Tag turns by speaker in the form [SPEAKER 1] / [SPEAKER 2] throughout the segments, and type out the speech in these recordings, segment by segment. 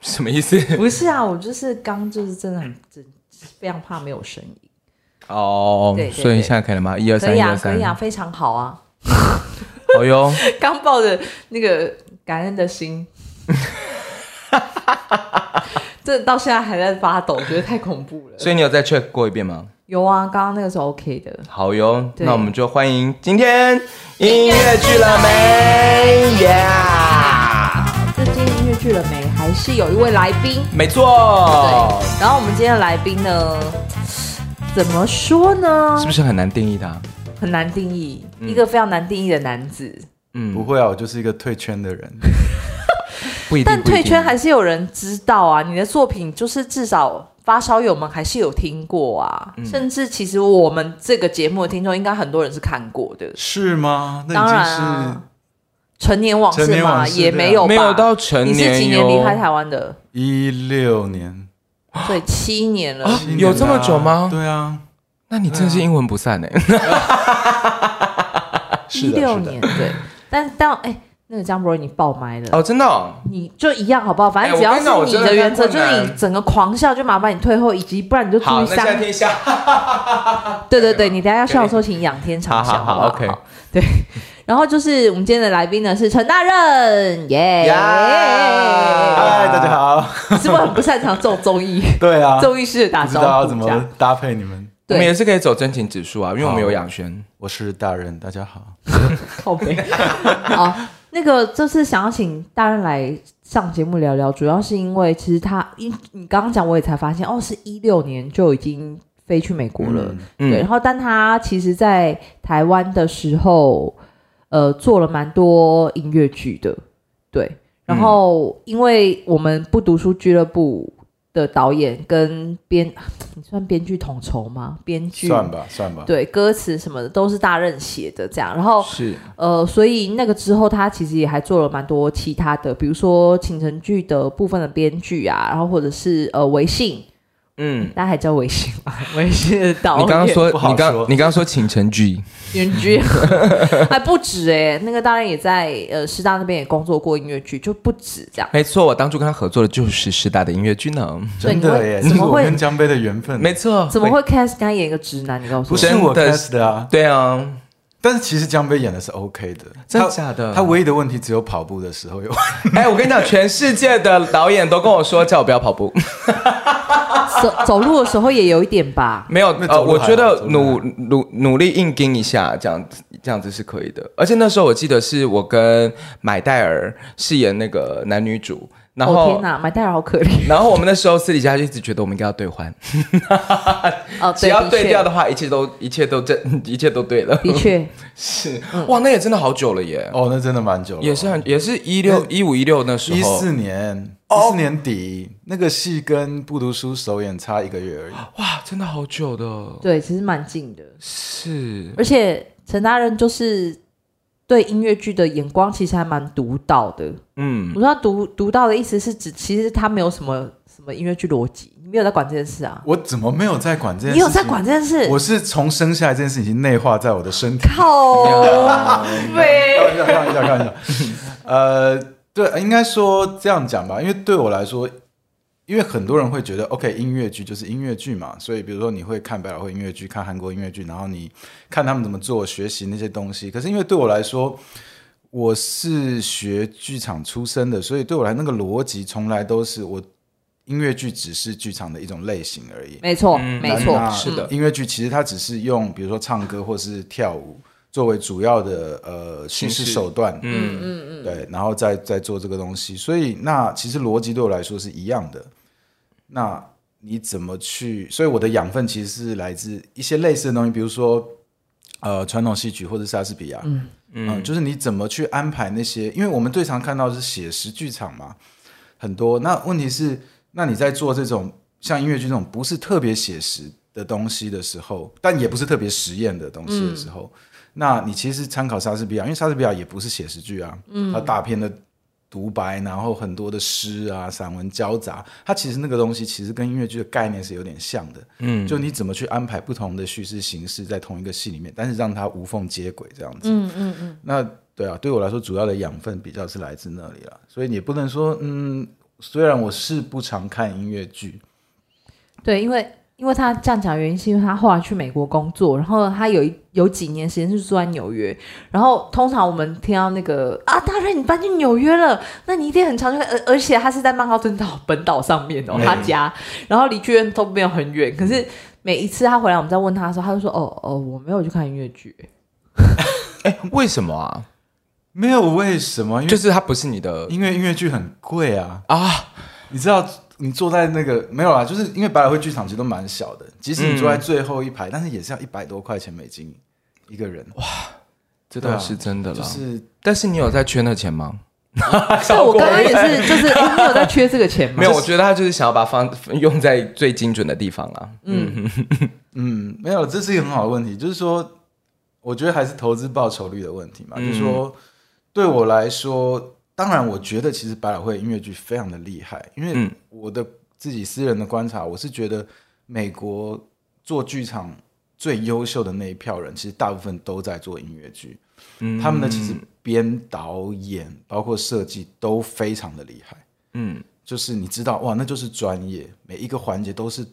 [SPEAKER 1] 什么意思？
[SPEAKER 2] 不是啊，我就是刚就是真的很真非常怕没有声音。
[SPEAKER 1] 哦，对，所以现在可以了吗？一二三，
[SPEAKER 2] 可以啊，可以啊，非常好啊。
[SPEAKER 1] 好 哟，
[SPEAKER 2] 刚抱着那个感恩的心，这到现在还在发抖，觉得太恐怖了。
[SPEAKER 1] 所以你有再 check 过一遍吗？
[SPEAKER 2] 有啊，刚刚那个是 OK 的。
[SPEAKER 1] 好哟，那我们就欢迎今天音乐剧了没？Yeah，
[SPEAKER 2] 这今天音乐剧了没？还是有一位来宾？
[SPEAKER 1] 没错。
[SPEAKER 2] 对，然后我们今天的来宾呢，怎么说呢？
[SPEAKER 1] 是不是很难定义他？
[SPEAKER 2] 很难定义，一个非常难定义的男子。
[SPEAKER 3] 嗯，不会啊，我就是一个退圈的人。
[SPEAKER 1] 不一，
[SPEAKER 2] 但退圈还是有人知道啊。你的作品就是至少。发烧友们还是有听过啊，甚至其实我们这个节目的听众应该很多人是看过的，
[SPEAKER 3] 是吗？那
[SPEAKER 2] 当然啊，陈年往事嘛，也没有
[SPEAKER 1] 没有到成年。
[SPEAKER 2] 你是几年离开台湾的？
[SPEAKER 3] 一六年，
[SPEAKER 2] 对，七年了，
[SPEAKER 1] 年有这么久吗？
[SPEAKER 3] 对啊，
[SPEAKER 1] 那你真是阴魂不散呢。
[SPEAKER 2] 一六年，对，但但哎。欸那个张博，你爆麦了
[SPEAKER 1] 哦，真的、哦，
[SPEAKER 2] 你就一样好不好？反正只要是你的原则，就是你整个狂笑，就麻烦你退后以及，不然你就注意
[SPEAKER 1] 下。
[SPEAKER 2] 对对对，你等下要笑的时候，请仰天长笑，好不好？OK。对，然后就是我们今天的来宾呢是陈大任，耶！
[SPEAKER 3] 嗨，大家好。
[SPEAKER 2] 是不是很不擅长这种综艺？
[SPEAKER 3] 对啊，
[SPEAKER 2] 综艺式的打招呼，不知道
[SPEAKER 3] 怎么搭配你们。
[SPEAKER 1] 我们也是可以走真情指数啊，因为我们有养轩。
[SPEAKER 3] 我是大任，大家好。
[SPEAKER 2] 靠北。好。那个这次想要请大任来上节目聊聊，主要是因为其实他，因你刚刚讲，我也才发现哦，是一六年就已经飞去美国了，嗯、对。然后，但他其实，在台湾的时候，呃，做了蛮多音乐剧的，对。然后，因为我们不读书俱乐部。的导演跟编，你算编剧统筹吗？编剧
[SPEAKER 3] 算吧，算吧。
[SPEAKER 2] 对，歌词什么的都是大任写的，这样。然后
[SPEAKER 1] 是
[SPEAKER 2] 呃，所以那个之后，他其实也还做了蛮多其他的，比如说倾城剧的部分的编剧啊，然后或者是呃，微信。嗯，大家还叫微信吗？微信的导演。
[SPEAKER 1] 你刚刚说，说，你刚你刚刚说倾城剧，
[SPEAKER 2] 远剧还不止哎、欸，那个当然也在呃师大那边也工作过音乐剧，就不止这样。
[SPEAKER 1] 没错，我当初跟他合作的就是师大的音乐剧呢。
[SPEAKER 3] 真的耶，怎么会跟江杯的缘分？
[SPEAKER 1] 没错，
[SPEAKER 2] 怎么会 cast 跟他演一个直男？你告诉我，
[SPEAKER 3] 不是我 cast 的啊。
[SPEAKER 1] 对啊，
[SPEAKER 3] 但是其实江杯演的是 OK 的，
[SPEAKER 1] 真的假的？
[SPEAKER 3] 他唯一的问题只有跑步的时候有。
[SPEAKER 1] 哎，我跟你讲，全世界的导演都跟我说叫我不要跑步。
[SPEAKER 2] 走走路的时候也有一点吧，
[SPEAKER 1] 没有呃，我觉得努努努力硬盯一下，这样子这样子是可以的。而且那时候我记得是我跟买戴尔饰演那个男女主，然后、
[SPEAKER 2] 哦、天哪，买戴尔好可怜。
[SPEAKER 1] 然后我们那时候私底下就一直觉得我们应该要兑换，哦，只要对调的话，一切都一切都正，一切都对了。
[SPEAKER 2] 的确
[SPEAKER 1] 是哇，那也真的好久了耶。
[SPEAKER 3] 哦，那真的蛮久了，
[SPEAKER 1] 也是很也是一六一五一六那时候，
[SPEAKER 3] 一四年。一四，年底那个戏跟不读书首演差一个月而已。
[SPEAKER 1] 哇，真的好久的。
[SPEAKER 2] 对，其实蛮近的。
[SPEAKER 1] 是，
[SPEAKER 2] 而且陈大人就是对音乐剧的眼光其实还蛮独到的。嗯，我说他独独到的意思是指，其实他没有什么什么音乐剧逻辑，你没有在管这件事啊？
[SPEAKER 3] 我怎么没有在管这件事？
[SPEAKER 2] 你有在管这件事？
[SPEAKER 3] 我是从生下来这件事已经内化在我的身体。
[SPEAKER 2] 靠 北！
[SPEAKER 3] 开玩笑，开玩笑，开玩笑。呃。对，应该说这样讲吧，因为对我来说，因为很多人会觉得，OK，音乐剧就是音乐剧嘛，所以比如说你会看百老汇音乐剧，看韩国音乐剧，然后你看他们怎么做，学习那些东西。可是因为对我来说，我是学剧场出身的，所以对我来那个逻辑从来都是我音乐剧只是剧场的一种类型而已。
[SPEAKER 2] 没错，没错，
[SPEAKER 1] 是的，
[SPEAKER 3] 音乐剧其实它只是用比如说唱歌或是跳舞。作为主要的呃叙事手段，嗯嗯嗯，对，然后再再做这个东西，所以那其实逻辑对我来说是一样的。那你怎么去？所以我的养分其实是来自一些类似的东西，比如说呃传统戏曲或者莎士比亚，嗯嗯、呃，就是你怎么去安排那些？因为我们最常看到的是写实剧场嘛，很多。那问题是，那你在做这种像音乐剧这种不是特别写实的东西的时候，但也不是特别实验的东西的时候。嗯那你其实参考莎士比亚，因为莎士比亚也不是写实剧啊，嗯，它大片的独白，然后很多的诗啊、散文交杂，它其实那个东西其实跟音乐剧的概念是有点像的，嗯，就你怎么去安排不同的叙事形式在同一个戏里面，但是让它无缝接轨这样子，嗯嗯嗯。那对啊，对我来说，主要的养分比较是来自那里了。所以你也不能说，嗯，虽然我是不常看音乐剧，
[SPEAKER 2] 对，因为。因为他这样讲原因，是因为他后来去美国工作，然后他有一有几年时间是住在纽约。然后通常我们听到那个啊，大瑞你搬去纽约了，那你一定很常去。而而且他是在曼哈顿岛本岛上面哦，他家，然后离剧院都没有很远。可是每一次他回来，我们在问他的时候，他就说：“哦哦，我没有去看音乐剧。”
[SPEAKER 1] 哎，为什么啊？
[SPEAKER 3] 没有为什么？因为
[SPEAKER 1] 就是他不是你的，
[SPEAKER 3] 因为音乐剧很贵啊
[SPEAKER 1] 啊！
[SPEAKER 3] 你知道？你坐在那个没有啦，就是因为百老汇剧场其实都蛮小的，即使你坐在最后一排，嗯、但是也是要一百多块钱美金一个人。哇，
[SPEAKER 1] 这倒是真的了。
[SPEAKER 3] 就是，
[SPEAKER 1] 但是你有在缺那钱吗？
[SPEAKER 2] 是我刚刚也是，就是你有在缺这个钱吗？
[SPEAKER 1] 没有，我觉得他就是想要把方 用在最精准的地方啊。
[SPEAKER 3] 嗯 嗯，没有，这是一个很好的问题，就是说，我觉得还是投资报酬率的问题嘛。嗯、就是说，对我来说。当然，我觉得其实百老汇音乐剧非常的厉害，因为我的自己私人的观察，我是觉得美国做剧场最优秀的那一票人，其实大部分都在做音乐剧。嗯，他们的其实编导演包括设计都非常的厉害。嗯，就是你知道哇，那就是专业，每一个环节都是。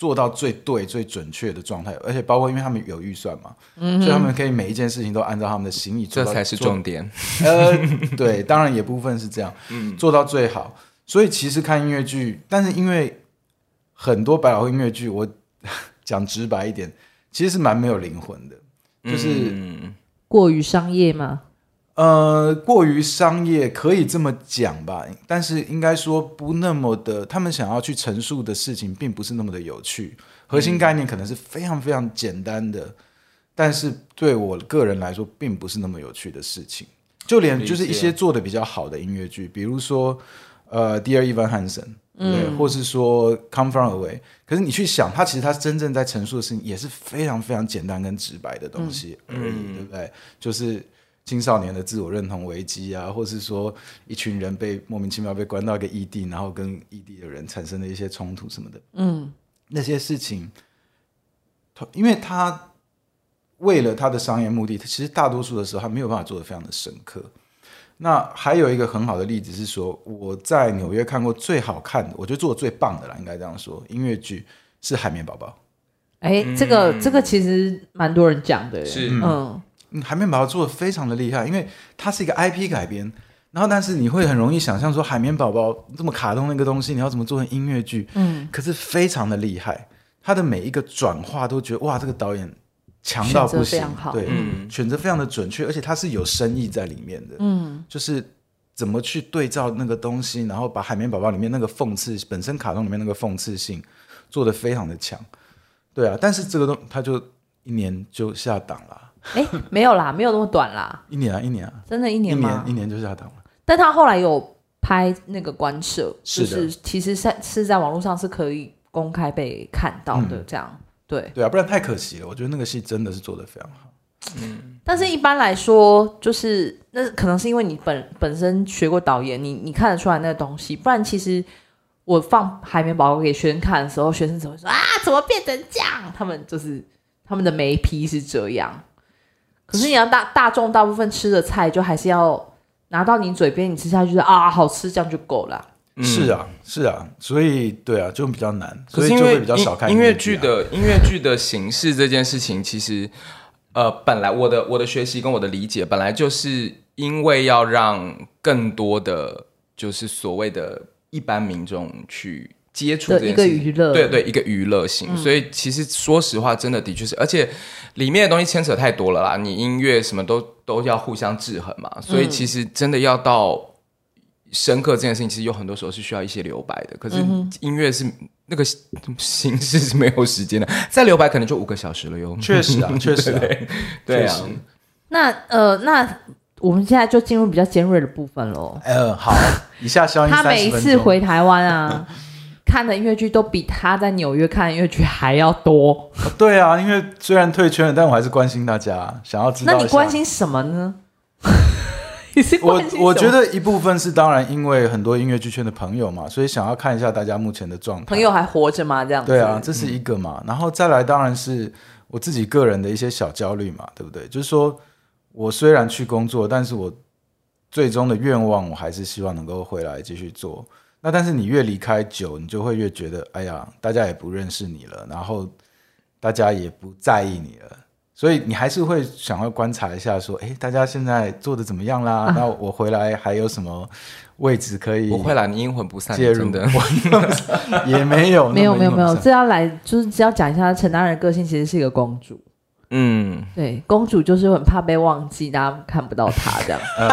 [SPEAKER 3] 做到最对、最准确的状态，而且包括因为他们有预算嘛，嗯、所以他们可以每一件事情都按照他们的心意做到，
[SPEAKER 1] 这才是重点。
[SPEAKER 3] 呃，对，当然也部分是这样，嗯、做到最好。所以其实看音乐剧，但是因为很多百老汇音乐剧，我 讲直白一点，其实是蛮没有灵魂的，就是、嗯、
[SPEAKER 2] 过于商业吗？
[SPEAKER 3] 呃，过于商业可以这么讲吧，但是应该说不那么的，他们想要去陈述的事情并不是那么的有趣，核心概念可能是非常非常简单的，嗯、但是对我个人来说并不是那么有趣的事情。就连就是一些做的比较好的音乐剧，比如说呃，Dear Evan Hansen，对，或是说 Come From Away，可是你去想，他其实他真正在陈述的事情也是非常非常简单跟直白的东西而已，嗯、对不对？就是。青少年的自我认同危机啊，或是说一群人被莫名其妙被关到一个异地，然后跟异地的人产生了一些冲突什么的，嗯，那些事情，因为他为了他的商业目的，他其实大多数的时候他没有办法做的非常的深刻。那还有一个很好的例子是说，我在纽约看过最好看的，我觉得做的最棒的啦，应该这样说，音乐剧是《海绵宝宝》。
[SPEAKER 2] 哎，这个这个其实蛮多人讲的，是嗯。
[SPEAKER 3] 海绵宝宝做的非常的厉害，因为它是一个 IP 改编，然后但是你会很容易想象说海绵宝宝这么卡通的一个东西，你要怎么做成音乐剧？嗯，可是非常的厉害，它的每一个转化都觉得哇，这个导演强到不行，对，嗯、选择非常的准确，而且它是有深意在里面的，嗯，就是怎么去对照那个东西，然后把海绵宝宝里面那个讽刺本身卡通里面那个讽刺性做的非常的强，对啊，但是这个东他就一年就下档了。
[SPEAKER 2] 哎，没有啦，没有那么短啦，
[SPEAKER 3] 一年啊，一年啊，
[SPEAKER 2] 真的，一年吗？
[SPEAKER 3] 一年，一年就下档了。
[SPEAKER 2] 但他后来有拍那个官摄，
[SPEAKER 3] 是的
[SPEAKER 2] 就是其实在是在网络上是可以公开被看到的，这样、嗯、对
[SPEAKER 3] 对啊，不然太可惜了。我觉得那个戏真的是做的非常好。
[SPEAKER 2] 嗯，但是一般来说，就是那可能是因为你本本身学过导演，你你看得出来那个东西。不然其实我放海绵宝宝给学生看的时候，学生只会说啊，怎么变成这样？他们就是他们的眉批是这样。可是你要大大众大部分吃的菜，就还是要拿到你嘴边，你吃下去啊，好吃，这样就够了。
[SPEAKER 3] 嗯、是啊，是啊，所以对啊，就比较难。所以就会比较少看音乐剧、啊、
[SPEAKER 1] 音乐剧的音乐剧的形式这件事情，其实呃，本来我的我的学习跟我的理解，本来就是因为要让更多的就是所谓的一般民众去。接触的一个娱乐，对对，一个娱乐性。嗯、所以其实说实话，真的的确是，而且里面的东西牵扯太多了啦。你音乐什么都都要互相制衡嘛，所以其实真的要到深刻这件事情，其实有很多时候是需要一些留白的。可是音乐是那个形式是没有时间的，再留白可能就五个小时了哟。
[SPEAKER 3] 确实啊，确实、啊，对，对啊。
[SPEAKER 2] 那呃，那我们现在就进入比较尖锐的部分喽。
[SPEAKER 3] 呃，好，以下消息。
[SPEAKER 2] 他每一次回台湾啊。看的音乐剧都比他在纽约看的音乐剧还要多。
[SPEAKER 3] 哦。对啊，因为虽然退圈了，但我还是关心大家，想要知道。
[SPEAKER 2] 那你关心什么呢？
[SPEAKER 3] 我我觉得一部分是当然，因为很多音乐剧圈的朋友嘛，所以想要看一下大家目前的状态。
[SPEAKER 2] 朋友还活着吗？这样子。
[SPEAKER 3] 对啊，这是一个嘛。嗯、然后再来，当然是我自己个人的一些小焦虑嘛，对不对？就是说，我虽然去工作，但是我最终的愿望，我还是希望能够回来继续做。那但是你越离开久，你就会越觉得，哎呀，大家也不认识你了，然后大家也不在意你了，所以你还是会想要观察一下，说，哎，大家现在做的怎么样啦？啊、那我回来还有什么位置可以？
[SPEAKER 1] 不会啦，你阴魂不散
[SPEAKER 3] 介入的，也没有，
[SPEAKER 2] 没有，没有，没有。这要来就是只要讲一下陈大人个性，其实是一个公主。嗯，对，公主就是很怕被忘记，大家看不到她这样，嗯、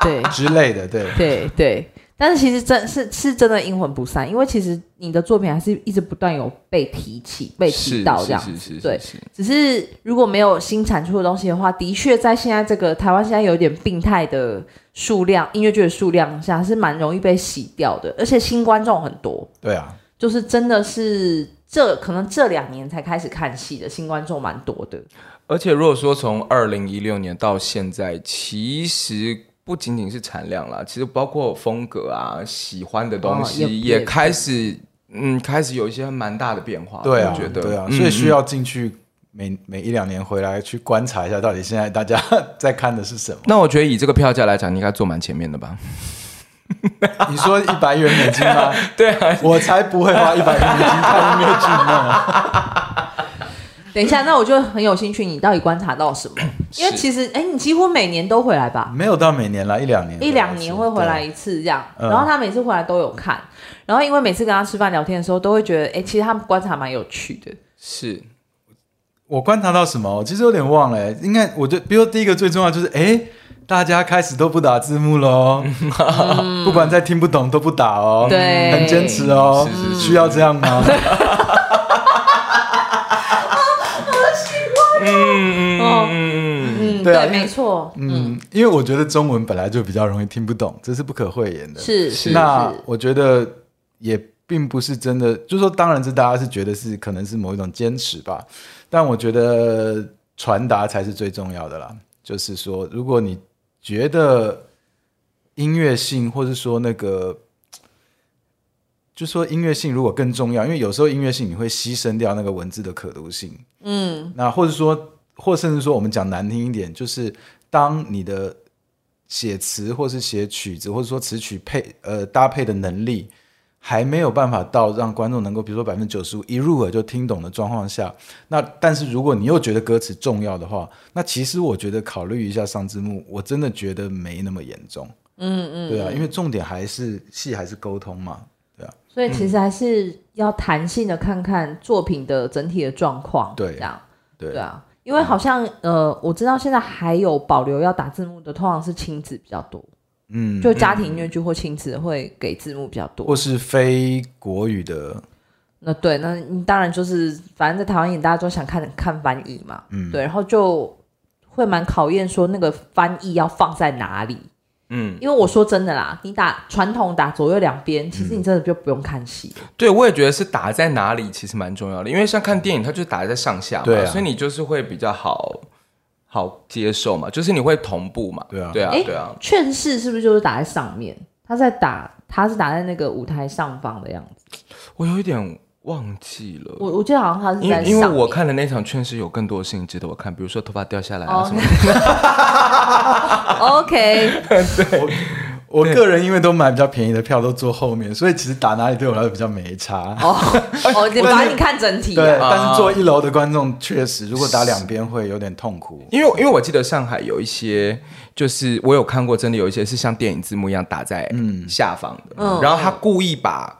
[SPEAKER 2] 对
[SPEAKER 3] 之类的，对，
[SPEAKER 2] 对，对。但是其实真是是真的阴魂不散，因为其实你的作品还是一直不断有被提起、被提到这样子。对，只是如果没有新产出的东西的话，的确在现在这个台湾现在有点病态的数量音乐剧的数量下，是蛮容易被洗掉的，而且新观众很多。
[SPEAKER 3] 对啊，
[SPEAKER 2] 就是真的是这可能这两年才开始看戏的新观众蛮多的。
[SPEAKER 1] 而且如果说从二零一六年到现在，其实。不仅仅是产量啦，其实包括风格啊，喜欢的东西、哦、也，也开始，嗯，开始有一些蛮大的变化。
[SPEAKER 3] 对啊，
[SPEAKER 1] 我觉得
[SPEAKER 3] 对啊，所以需要进去每、嗯、每一两年回来去观察一下，到底现在大家 在看的是什么。
[SPEAKER 1] 那我觉得以这个票价来讲，你应该坐蛮前面的吧？
[SPEAKER 3] 你说一百元美金吗？
[SPEAKER 1] 对啊，
[SPEAKER 3] 我才不会花一百元美金看音乐剧呢。
[SPEAKER 2] 等一下，那我就很有兴趣，你到底观察到什么？因为其实，哎，你几乎每年都回来吧？
[SPEAKER 3] 没有到每年啦，一两年，
[SPEAKER 2] 一两年会回来一次这样。然后他每次回来都有看，然后因为每次跟他吃饭聊天的时候，都会觉得，哎，其实他们观察蛮有趣的。
[SPEAKER 1] 是
[SPEAKER 3] 我观察到什么？我其实有点忘了。应该，我觉得，比如第一个最重要就是，哎，大家开始都不打字幕喽，不管再听不懂都不打哦，
[SPEAKER 2] 对，
[SPEAKER 3] 很坚持哦，需要这样吗？
[SPEAKER 2] 嗯嗯嗯嗯嗯，对，对，没错，
[SPEAKER 3] 嗯，因为我觉得中文本来就比较容易听不懂，这是不可讳言的。
[SPEAKER 2] 是是，
[SPEAKER 3] 那我觉得也并不是真的，就是说，当然是大家是觉得是可能是某一种坚持吧，但我觉得传达才是最重要的啦。就是说，如果你觉得音乐性，或是说那个。就说音乐性如果更重要，因为有时候音乐性你会牺牲掉那个文字的可读性，嗯，那或者说，或甚至说我们讲难听一点，就是当你的写词或是写曲子，或者说词曲配呃搭配的能力还没有办法到让观众能够比如说百分之九十五一入耳就听懂的状况下，那但是如果你又觉得歌词重要的话，那其实我觉得考虑一下上字幕，我真的觉得没那么严重，嗯嗯，对啊，因为重点还是戏还是沟通嘛。对啊。
[SPEAKER 2] 所以其实还是要弹性的看看作品的整体的状况，
[SPEAKER 3] 对，
[SPEAKER 2] 这样，
[SPEAKER 3] 对，
[SPEAKER 2] 对啊，因为好像呃，我知道现在还有保留要打字幕的，通常是亲子比较多，嗯，就家庭音乐剧或亲子会给字幕比较多，
[SPEAKER 3] 或是非国语的，
[SPEAKER 2] 那对，那你当然就是反正在台湾演，大家都想看看翻译嘛，嗯，对，然后就会蛮考验说那个翻译要放在哪里。嗯，因为我说真的啦，你打传统打左右两边，其实你真的就不用看戏。
[SPEAKER 1] 对，我也觉得是打在哪里其实蛮重要的，因为像看电影，它就是打在上下嘛，对啊，所以你就是会比较好好接受嘛，就是你会同步嘛。对啊，对啊，对啊。
[SPEAKER 2] 劝世是不是就是打在上面？他在打，他是打在那个舞台上方的样子。
[SPEAKER 1] 我有一点。忘记了，
[SPEAKER 2] 我我记得好像他是在
[SPEAKER 1] 因，因为我看的那场确实有更多的事情值得我看，比如说头发掉下来啊什么
[SPEAKER 2] 的。OK，
[SPEAKER 3] 对，我，我个人因为都买比较便宜的票，都坐后面，所以其实打哪里对我来说比较没差。
[SPEAKER 2] 哦，哦，你把你看整体，
[SPEAKER 3] 对，但是坐一楼的观众确实，如果打两边会有点痛苦。
[SPEAKER 1] 因为因为我记得上海有一些，就是我有看过，真的有一些是像电影字幕一样打在嗯下方的，嗯，然后他故意把。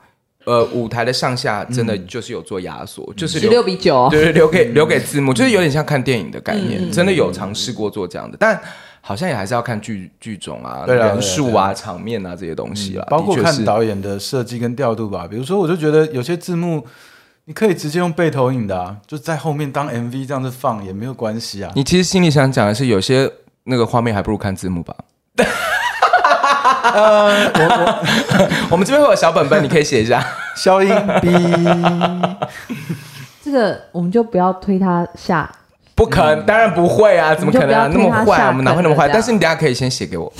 [SPEAKER 1] 呃，舞台的上下真的就是有做压缩，嗯、就是
[SPEAKER 2] 十六比九，
[SPEAKER 1] 对，留给留给字幕，就是有点像看电影的概念，嗯、真的有尝试过做这样的，但好像也还是要看剧剧种啊、人数啊、场面啊这些东西啊，
[SPEAKER 3] 包括看导演的设计跟调度吧。比如说，我就觉得有些字幕你可以直接用背投影的，啊，就在后面当 MV 这样子放也没有关系啊。
[SPEAKER 1] 你其实心里想讲的是，有些那个画面还不如看字幕吧。
[SPEAKER 3] 呃，我我
[SPEAKER 1] 我们这边会有小本本，你可以写一下
[SPEAKER 3] 消音 B。
[SPEAKER 2] 这个我们就不要推他下，
[SPEAKER 1] 不可能，当然不会啊，怎么可能啊，那么坏？我们哪会那么坏？但是你等下可以先写给我，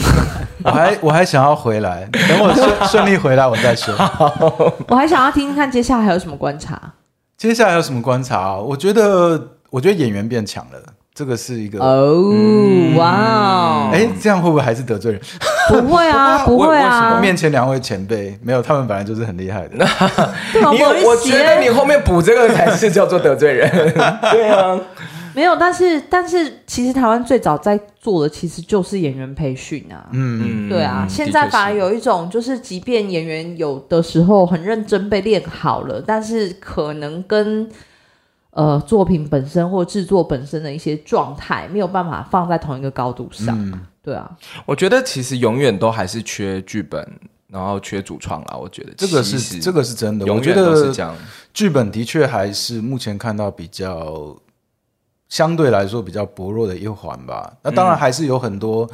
[SPEAKER 3] 我还我还想要回来，等我顺 顺利回来我再说。
[SPEAKER 2] 我还想要听听看接下来还有什么观察。
[SPEAKER 3] 接下来有什么观察？我觉得我觉得演员变强了，这个是一个
[SPEAKER 2] 哦，哇，
[SPEAKER 3] 哎，这样会不会还是得罪人？
[SPEAKER 2] 不会啊，不会啊！
[SPEAKER 3] 我面前两位前辈，没有，他们本来就是很厉害的。
[SPEAKER 1] 你我觉得你后面补这个才是叫做得罪人。对啊，
[SPEAKER 2] 没有，但是但是，其实台湾最早在做的其实就是演员培训啊。嗯嗯，对啊，现在反而有一种，就是即便演员有的时候很认真被练好了，但是可能跟。呃，作品本身或制作本身的一些状态没有办法放在同一个高度上，嗯、对啊。
[SPEAKER 1] 我觉得其实永远都还是缺剧本，然后缺主创啦。我觉得
[SPEAKER 3] 这个是这个是真的，永远都是这样。剧本的确还是目前看到比较相对来说比较薄弱的一环吧。那当然还是有很多、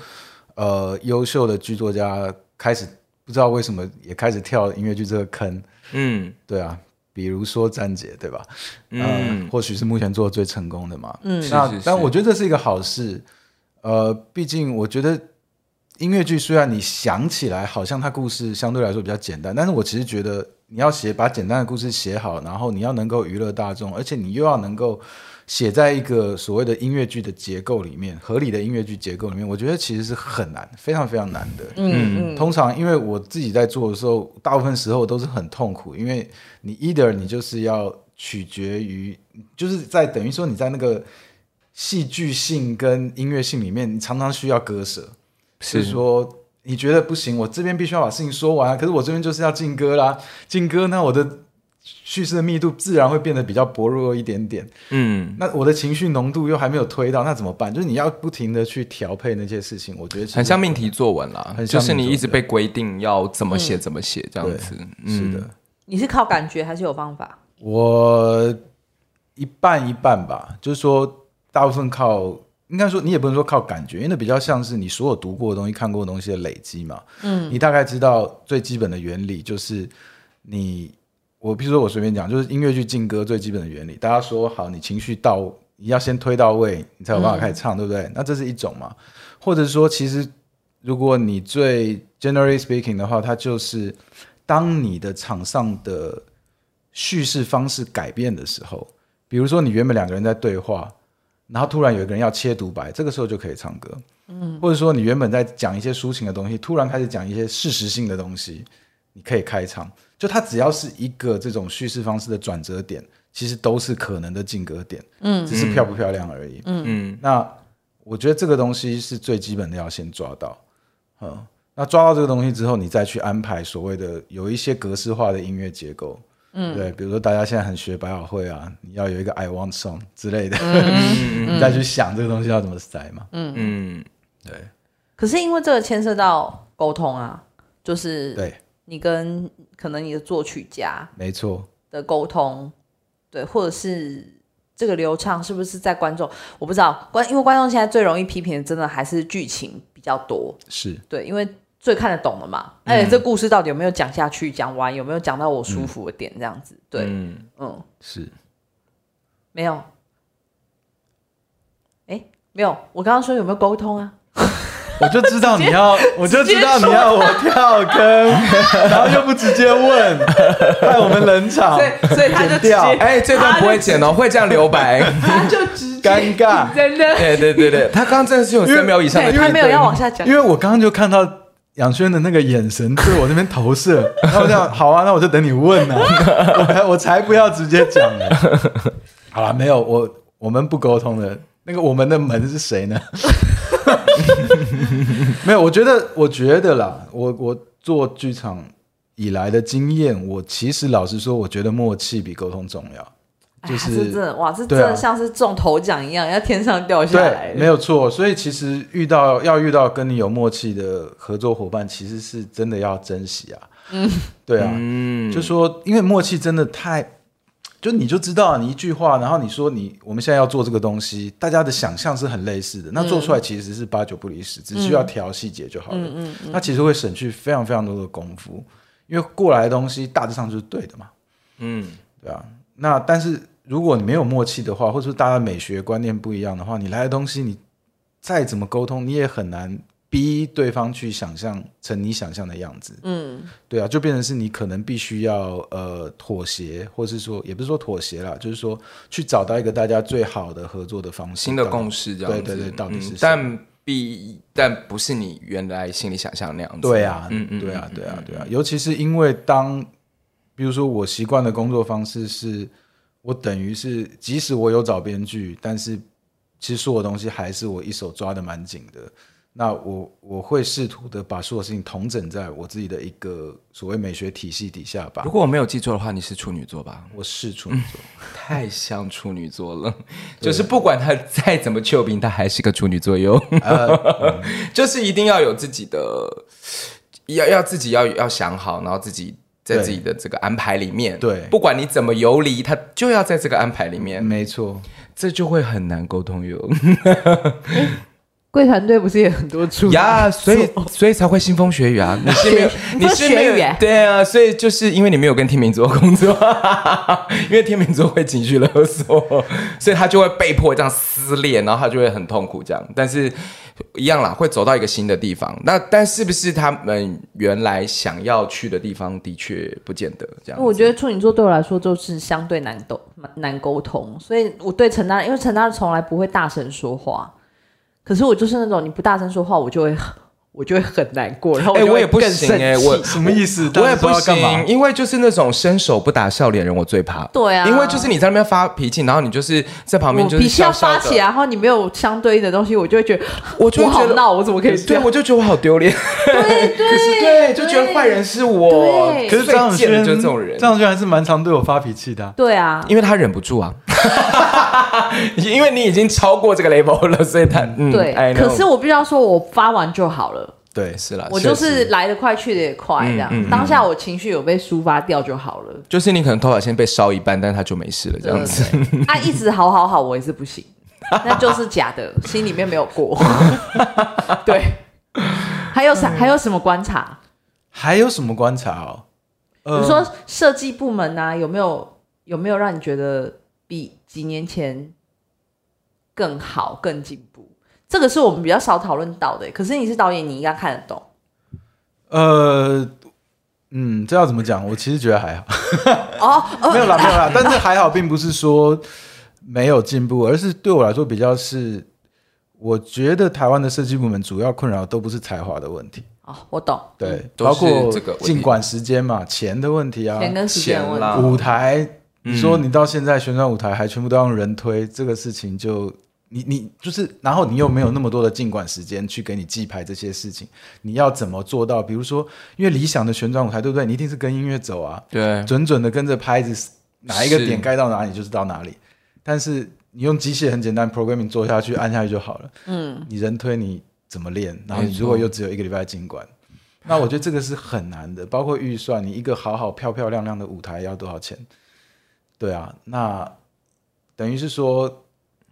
[SPEAKER 3] 嗯、呃优秀的剧作家开始不知道为什么也开始跳音乐剧这个坑。嗯，对啊。比如说詹姐，对吧？嗯，呃、或许是目前做的最成功的嘛。嗯，那是是是，但我觉得这是一个好事。呃，毕竟我觉得音乐剧虽然你想起来好像它故事相对来说比较简单，但是我其实觉得你要写把简单的故事写好，然后你要能够娱乐大众，而且你又要能够。写在一个所谓的音乐剧的结构里面，合理的音乐剧结构里面，我觉得其实是很难，非常非常难的。嗯嗯。通常因为我自己在做的时候，大部分时候都是很痛苦，因为你 either 你就是要取决于，就是在等于说你在那个戏剧性跟音乐性里面，你常常需要割舍。是说你觉得不行，我这边必须要把事情说完，可是我这边就是要进歌啦，进歌那我的。叙事的密度自然会变得比较薄弱一点点，嗯，那我的情绪浓度又还没有推到，那怎么办？就是你要不停的去调配那些事情，我觉得
[SPEAKER 1] 很像命题作文啦，很像就是你一直被规定要怎么写怎么写这样子，嗯、是的。
[SPEAKER 2] 你是靠感觉还是有方法？
[SPEAKER 3] 我一半一半吧，就是说大部分靠，应该说你也不能说靠感觉，因为那比较像是你所有读过的东西、看过的东西的累积嘛，嗯，你大概知道最基本的原理就是你。我比如说，我随便讲，就是音乐剧进歌最基本的原理。大家说好，你情绪到，你要先推到位，你才有办法开始唱，嗯、对不对？那这是一种嘛？或者说，其实如果你最 generally speaking 的话，它就是当你的场上的叙事方式改变的时候，比如说你原本两个人在对话，然后突然有一个人要切独白，这个时候就可以唱歌。嗯，或者说你原本在讲一些抒情的东西，突然开始讲一些事实性的东西，你可以开唱。就它只要是一个这种叙事方式的转折点，其实都是可能的进歌点，嗯，只是漂不漂亮而已，嗯嗯。那我觉得这个东西是最基本的，要先抓到，嗯。那抓到这个东西之后，你再去安排所谓的有一些格式化的音乐结构，嗯，对，比如说大家现在很学百老汇啊，你要有一个 I want song 之类的，嗯、你再去想这个东西要怎么塞嘛，嗯。嗯，对。
[SPEAKER 2] 可是因为这个牵涉到沟通啊，就是
[SPEAKER 3] 对。
[SPEAKER 2] 你跟可能你的作曲家
[SPEAKER 3] 没错。
[SPEAKER 2] 的沟通，对，或者是这个流畅是不是在观众？我不知道观，因为观众现在最容易批评的，真的还是剧情比较多，
[SPEAKER 3] 是。
[SPEAKER 2] 对，因为最看得懂的嘛。哎、嗯，这故事到底有没有讲下去？讲完有没有讲到我舒服的点？这样子，嗯、对，嗯嗯，
[SPEAKER 3] 是
[SPEAKER 2] 没有。哎，没有，我刚刚说有没有沟通啊？
[SPEAKER 3] 我就知道你要，我就知道你要我跳坑，然后又不直接问，害我们冷场，
[SPEAKER 2] 所以所以他就
[SPEAKER 3] 掉。
[SPEAKER 1] 哎，这段不会剪哦，会这样留白，
[SPEAKER 2] 他就直接
[SPEAKER 3] 尴尬，
[SPEAKER 2] 真的。
[SPEAKER 1] 对对对对，他刚刚真的是有三秒以上的，
[SPEAKER 2] 他没有要往下讲，
[SPEAKER 3] 因为我刚刚就看到杨轩的那个眼神对我那边投射，然后我这样好啊，那我就等你问呢，我 才我才不要直接讲呢。好了，没有我我们不沟通的那个我们的门是谁呢？没有，我觉得，我觉得啦，我我做剧场以来的经验，我其实老实说，我觉得默契比沟通重要。就是，
[SPEAKER 2] 哎、真的哇，这真的像是中头奖一样，啊、要天上掉下来。
[SPEAKER 3] 对，没有错。所以其实遇到要遇到跟你有默契的合作伙伴，其实是真的要珍惜啊。嗯，对啊，嗯，就说因为默契真的太。就你就知道，你一句话，然后你说你我们现在要做这个东西，大家的想象是很类似的，那做出来其实是八九不离十，嗯、只需要调细节就好了。嗯嗯嗯、那其实会省去非常非常多的功夫，因为过来的东西大致上就是对的嘛。嗯，对啊。那但是如果你没有默契的话，或者说大家美学观念不一样的话，你来的东西你再怎么沟通，你也很难逼对方去想象成你想象的样子，嗯，对啊，就变成是你可能必须要呃妥协，或是说也不是说妥协啦，就是说去找到一个大家最好的合作的方式，
[SPEAKER 1] 新的共识这样子，
[SPEAKER 3] 对对对，到底是、嗯、
[SPEAKER 1] 但必但不是你原来心里想象那样子，
[SPEAKER 3] 对啊，嗯嗯，对啊，对啊，对啊，尤其是因为当比如说我习惯的工作方式是，我等于是即使我有找编剧，但是其实所有东西还是我一手抓的蛮紧的。那我我会试图的把所有事情统整在我自己的一个所谓美学体系底下吧。
[SPEAKER 1] 如果我没有记错的话，你是处女座吧？
[SPEAKER 3] 我是处女座，
[SPEAKER 1] 嗯、太像处女座了。就是不管他再怎么丘比，他还是个处女座哟。就是一定要有自己的，要要自己要要想好，然后自己在自己的这个安排里面。
[SPEAKER 3] 对，
[SPEAKER 1] 不管你怎么游离，他就要在这个安排里面。
[SPEAKER 3] 没错，
[SPEAKER 1] 这就会很难沟通哟。
[SPEAKER 2] 贵团队不是也很多处
[SPEAKER 1] 呀，所以 所以才会腥风血雨啊！你是 没有，你是没有，对啊，所以就是因为你没有跟天秤座工作，因为天秤座会情绪勒索，所以他就会被迫这样撕裂，然后他就会很痛苦这样。但是一样啦，会走到一个新的地方。那但是不是他们原来想要去的地方？的确不见得这样。
[SPEAKER 2] 我觉得处女座对我来说就是相对难沟难沟通，所以我对陈大，因为陈大从来不会大声说话。可是我就是那种你不大声说话，我就会 我就会很难过。然后哎，
[SPEAKER 1] 我也不行哎，我
[SPEAKER 3] 什么意思？
[SPEAKER 1] 我也不行，因为就是那种伸手不打笑脸人，我最怕。
[SPEAKER 2] 对啊，
[SPEAKER 1] 因为就是你在那边发脾气，然后你就是在旁边就是
[SPEAKER 2] 脾气要发起来，然后你没有相对应的东西，我就会觉得我就好闹，我怎么可以？
[SPEAKER 1] 对，我就觉得我好丢脸。
[SPEAKER 2] 对对
[SPEAKER 1] 对，就觉得坏人是我。
[SPEAKER 3] 可是张永轩
[SPEAKER 1] 就这种人，
[SPEAKER 3] 张永轩还是蛮常对我发脾气的。
[SPEAKER 2] 对啊，
[SPEAKER 1] 因为他忍不住啊。因为你已经超过这个 level 了，所以他、嗯、
[SPEAKER 2] 对。可是我必须要说，我发完就好了。
[SPEAKER 3] 对，是啦。
[SPEAKER 2] 我就是来得快，去得也快，这样。嗯嗯、当下我情绪有被抒发掉就好了。
[SPEAKER 1] 就是你可能头发先被烧一半，但是他就没事了，这样子。
[SPEAKER 2] 他、啊、一直好好好，我也是不行，那就是假的，心里面没有过。对。还有啥？还有什么观察？
[SPEAKER 3] 还有什么观察哦？
[SPEAKER 2] 比如说设计部门啊，有没有有没有让你觉得？比几年前更好、更进步，这个是我们比较少讨论到的。可是你是导演，你应该看得懂。
[SPEAKER 3] 呃，嗯，这要怎么讲？我其实觉得还好。
[SPEAKER 2] 哦，
[SPEAKER 3] 没有啦，没有啦。但是还好，并不是说没有进步，而是对我来说比较是，我觉得台湾的设计部门主要困扰都不是才华的问题。
[SPEAKER 2] 哦，我懂。
[SPEAKER 3] 对，包括这个尽管时间嘛，钱的问题啊，
[SPEAKER 2] 钱跟时间问
[SPEAKER 3] 题，舞台。你说你到现在旋转舞台还全部都要用人推，这个事情就你你就是，然后你又没有那么多的进馆时间去给你记牌这些事情，你要怎么做到？比如说，因为理想的旋转舞台，对不对？你一定是跟音乐走啊，
[SPEAKER 1] 对，
[SPEAKER 3] 准准的跟着拍子，哪一个点该到哪里就是到哪里。但是你用机械很简单，programming 做下去，按下去就好了。嗯，你人推你怎么练？然后你如果又只有一个礼拜进馆，那我觉得这个是很难的。包括预算，你一个好好漂漂亮亮的舞台要多少钱？对啊，那等于是说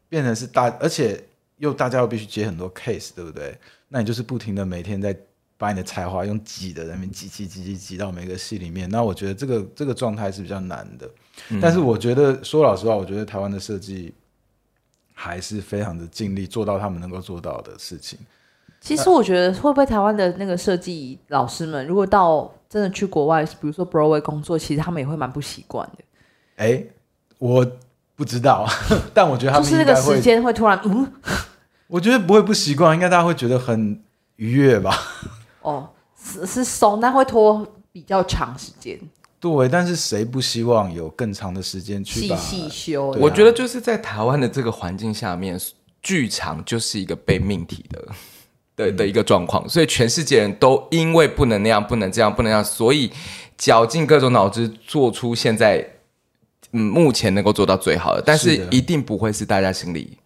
[SPEAKER 3] 变成是大，而且又大家又必须接很多 case，对不对？那你就是不停的每天在把你的才华用挤的在那边挤挤挤挤挤到每个戏里面。那我觉得这个这个状态是比较难的。嗯、但是我觉得说老实话，我觉得台湾的设计还是非常的尽力做到他们能够做到的事情。
[SPEAKER 2] 其实我觉得会不会台湾的那个设计老师们，如果到真的去国外，比如说 Broadway 工作，其实他们也会蛮不习惯的。
[SPEAKER 3] 哎，我不知道，但我觉得他们
[SPEAKER 2] 就是那个时间会突然，嗯，
[SPEAKER 3] 我觉得不会不习惯，应该大家会觉得很愉悦吧？
[SPEAKER 2] 哦，是是松，但会拖比较长时间。
[SPEAKER 3] 对，但是谁不希望有更长的时间去
[SPEAKER 2] 细细修？
[SPEAKER 1] 啊、我觉得就是在台湾的这个环境下面，剧场就是一个被命题的的的一个状况，所以全世界人都因为不能那样，不能这样，不能那样，所以绞尽各种脑汁做出现在。嗯，目前能够做到最好的，但是一定不会是大家心里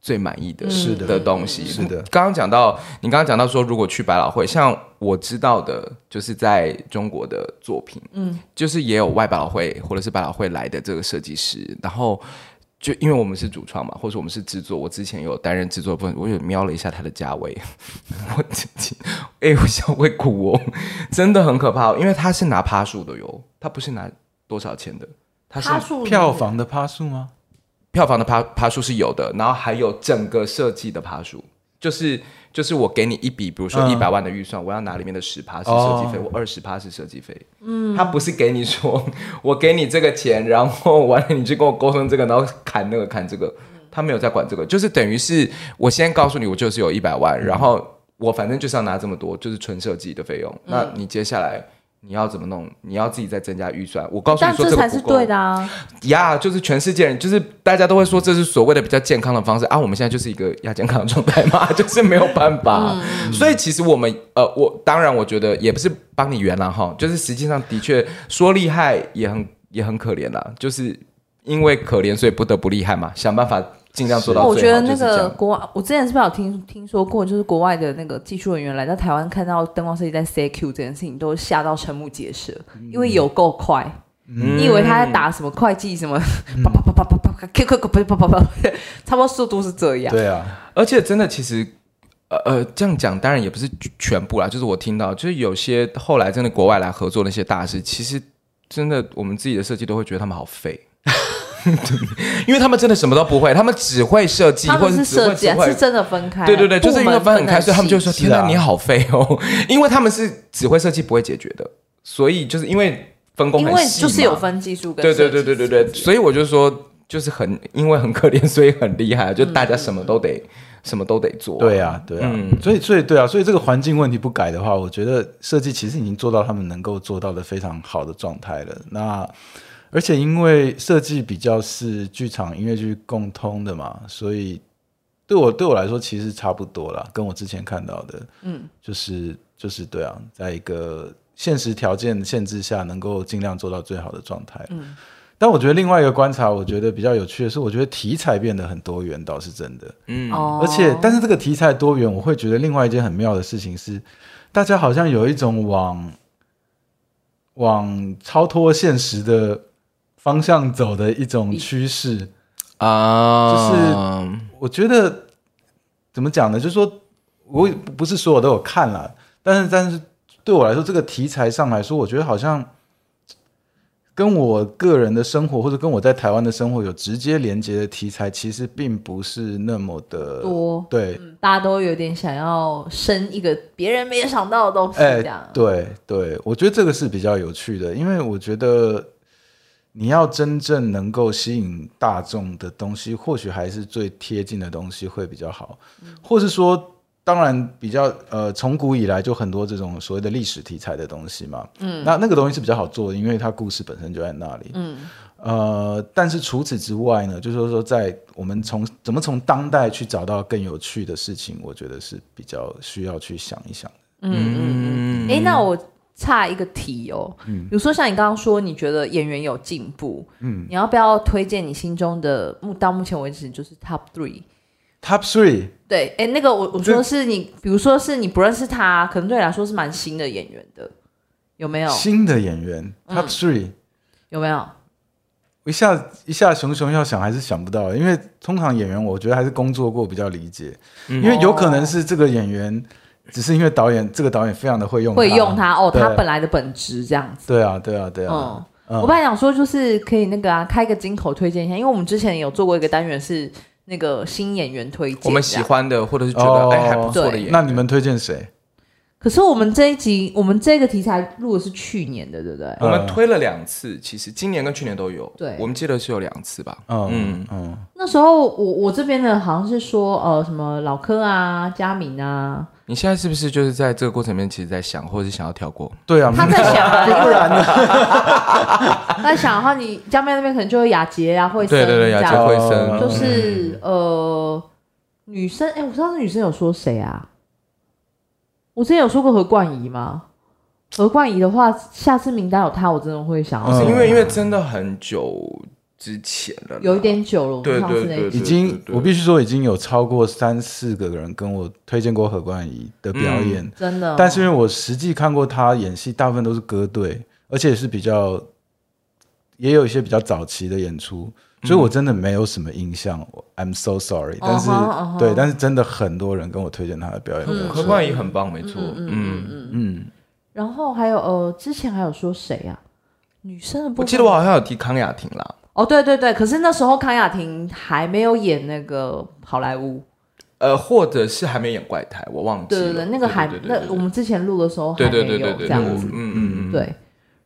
[SPEAKER 1] 最满意的，
[SPEAKER 3] 是的。
[SPEAKER 1] 的东西。
[SPEAKER 3] 是的，
[SPEAKER 1] 刚刚讲到，你刚刚讲到说，如果去百老汇，像我知道的，就是在中国的作品，嗯，就是也有外百老汇或者是百老汇来的这个设计师，然后就因为我们是主创嘛，或者我们是制作，我之前有担任制作部分，我有瞄了一下他的价位，我自己，哎，我想会哭哦，真的很可怕，因为他是拿趴数的哟，他不是拿多少钱的。
[SPEAKER 3] 它是票房的趴数吗？
[SPEAKER 1] 票房的趴趴数是有的，然后还有整个设计的趴数，就是就是我给你一笔，比如说一百万的预算，嗯、我要拿里面的十趴是设计费，哦、我二十趴是设计费。嗯，他不是给你说 我给你这个钱，然后完了 你去跟我沟通这个，然后砍那个砍这个，他没有在管这个，就是等于是我先告诉你，我就是有一百万，然后我反正就是要拿这么多，就是纯设计的费用。嗯、那你接下来。你要怎么弄？你要自己再增加预算。我告诉你说，这才
[SPEAKER 2] 是对的啊！
[SPEAKER 1] 呀，yeah, 就是全世界人，就是大家都会说这是所谓的比较健康的方式啊。我们现在就是一个亚健康的状态嘛，就是没有办法。嗯、所以其实我们呃，我当然我觉得也不是帮你圆了哈，就是实际上的确说厉害也很也很可怜啦，就是因为可怜所以不得不厉害嘛，想办法。尽量做到。
[SPEAKER 2] 我觉得那个国外，我之前是不是有听听说过，就是国外的那个技术人员来到台湾，看到灯光设计在 CQ 这件事情，都吓到瞠目结舌，因为有够快。嗯、你以为他在打什么会计什么？啪啪啪啪啪啪，Q Q Q 啪啪啪啪，差不多速度是这样。
[SPEAKER 3] 对啊，
[SPEAKER 1] 而且真的，其实呃呃，这样讲当然也不是全部啦，就是我听到，就是有些后来真的国外来合作那些大师，其实真的我们自己的设计都会觉得他们好废。因为他们真的什么都不会，他们只会设计，或者是设计，是
[SPEAKER 2] 真的分开。
[SPEAKER 1] 对对对，就是因为分很开，所以他们就说：“天哪，你好废哦！” 因为他们是只会设计，不会解决的，所以就是因为分工很细，因为
[SPEAKER 2] 就是有分技术跟
[SPEAKER 1] 对对对对对对，所以我就说，就是很因为很可怜，所以很厉害，就大家什么都得什么都得做。
[SPEAKER 3] 对啊，对啊，所以所以对啊，所以这个环境问题不改的话，我觉得设计其实已经做到他们能够做到的非常好的状态了。那。而且因为设计比较是剧场音乐剧共通的嘛，所以对我对我来说其实差不多啦，跟我之前看到的，嗯，就是就是对啊，在一个现实条件限制下，能够尽量做到最好的状态。嗯，但我觉得另外一个观察，我觉得比较有趣的是，我觉得题材变得很多元，倒是真的。嗯，而且但是这个题材多元，我会觉得另外一件很妙的事情是，大家好像有一种往往超脱现实的。方向走的一种趋势啊，就是我觉得怎么讲呢？就是说，我不是所有都有看了，但是但是对我来说，这个题材上来说，我觉得好像跟我个人的生活或者跟我在台湾的生活有直接连接的题材，其实并不是那么的多。对，
[SPEAKER 2] 嗯，大家都有点想要生一个别人没有想到的东西，这样。欸，
[SPEAKER 3] 对对，我觉得这个是比较有趣的，因为我觉得。你要真正能够吸引大众的东西，或许还是最贴近的东西会比较好，嗯、或是说，当然比较呃，从古以来就很多这种所谓的历史题材的东西嘛，嗯，那那个东西是比较好做的，因为它故事本身就在那里，嗯，呃，但是除此之外呢，就是说，在我们从怎么从当代去找到更有趣的事情，我觉得是比较需要去想一想的，嗯嗯
[SPEAKER 2] 嗯，哎、欸，那我。差一个题哦，嗯，比如说像你刚刚说，你觉得演员有进步，嗯，你要不要推荐你心中的目到目前为止就是 top three？top
[SPEAKER 3] three？
[SPEAKER 2] 对，哎，那个我我说是你，比如说是你不认识他，可能对你来说是蛮新的演员的，有没有？
[SPEAKER 3] 新的演员 top three
[SPEAKER 2] 有没有？
[SPEAKER 3] 一下一下熊熊要想还是想不到，因为通常演员我觉得还是工作过比较理解，因为有可能是这个演员。只是因为导演这个导演非常的会用，
[SPEAKER 2] 会用他哦，他本来的本质这样子。
[SPEAKER 3] 对啊，对啊，对啊。
[SPEAKER 2] 嗯，我本来想说就是可以那个啊，开个金口推荐一下，因为我们之前有做过一个单元是那个新演员推荐，
[SPEAKER 1] 我们喜欢的或者是觉得哎还不错的演员，
[SPEAKER 3] 那你们推荐谁？
[SPEAKER 2] 可是我们这一集，我们这个题材录的是去年的，对不对？
[SPEAKER 1] 我们推了两次，其实今年跟去年都有。
[SPEAKER 2] 对，
[SPEAKER 1] 我们记得是有两次吧？嗯嗯嗯。
[SPEAKER 2] 那时候我我这边呢，好像是说呃什么老柯啊、佳明啊。
[SPEAKER 1] 你现在是不是就是在这个过程里面，其实在想，或者是想要跳过？
[SPEAKER 3] 对啊，
[SPEAKER 2] 他在想，不然呢？在想的话，你江妹那边可能就会雅洁啊，惠生，
[SPEAKER 1] 对对对，雅洁惠生，
[SPEAKER 2] 就是呃女生，哎，我不知道那女生有说谁啊？我之前有说过何冠仪吗？何冠仪的话，下次名单有他，我真的会想要。
[SPEAKER 1] 是因为因为真的很久之前了，
[SPEAKER 2] 有一点久了。
[SPEAKER 1] 对对对，
[SPEAKER 3] 已经我必须说已经有超过三四个人跟我推荐过何冠仪的表演，
[SPEAKER 2] 真的。
[SPEAKER 3] 但是因为我实际看过他演戏，大部分都是歌队，而且是比较，也有一些比较早期的演出。所以我真的没有什么印象，I'm so sorry。但是对，但是真的很多人跟我推荐他的表演，
[SPEAKER 1] 何冠仪很棒，没错，嗯嗯
[SPEAKER 2] 嗯。然后还有呃，之前还有说谁啊？女生的部分，
[SPEAKER 1] 我记得我好像有提康雅婷啦。
[SPEAKER 2] 哦，对对对，可是那时候康雅婷还没有演那个好莱坞。
[SPEAKER 1] 呃，或者是还没演怪胎，我忘记了。
[SPEAKER 2] 对对对，那个还那我们之前录的时候还没有这样子。
[SPEAKER 1] 嗯嗯嗯，
[SPEAKER 2] 对。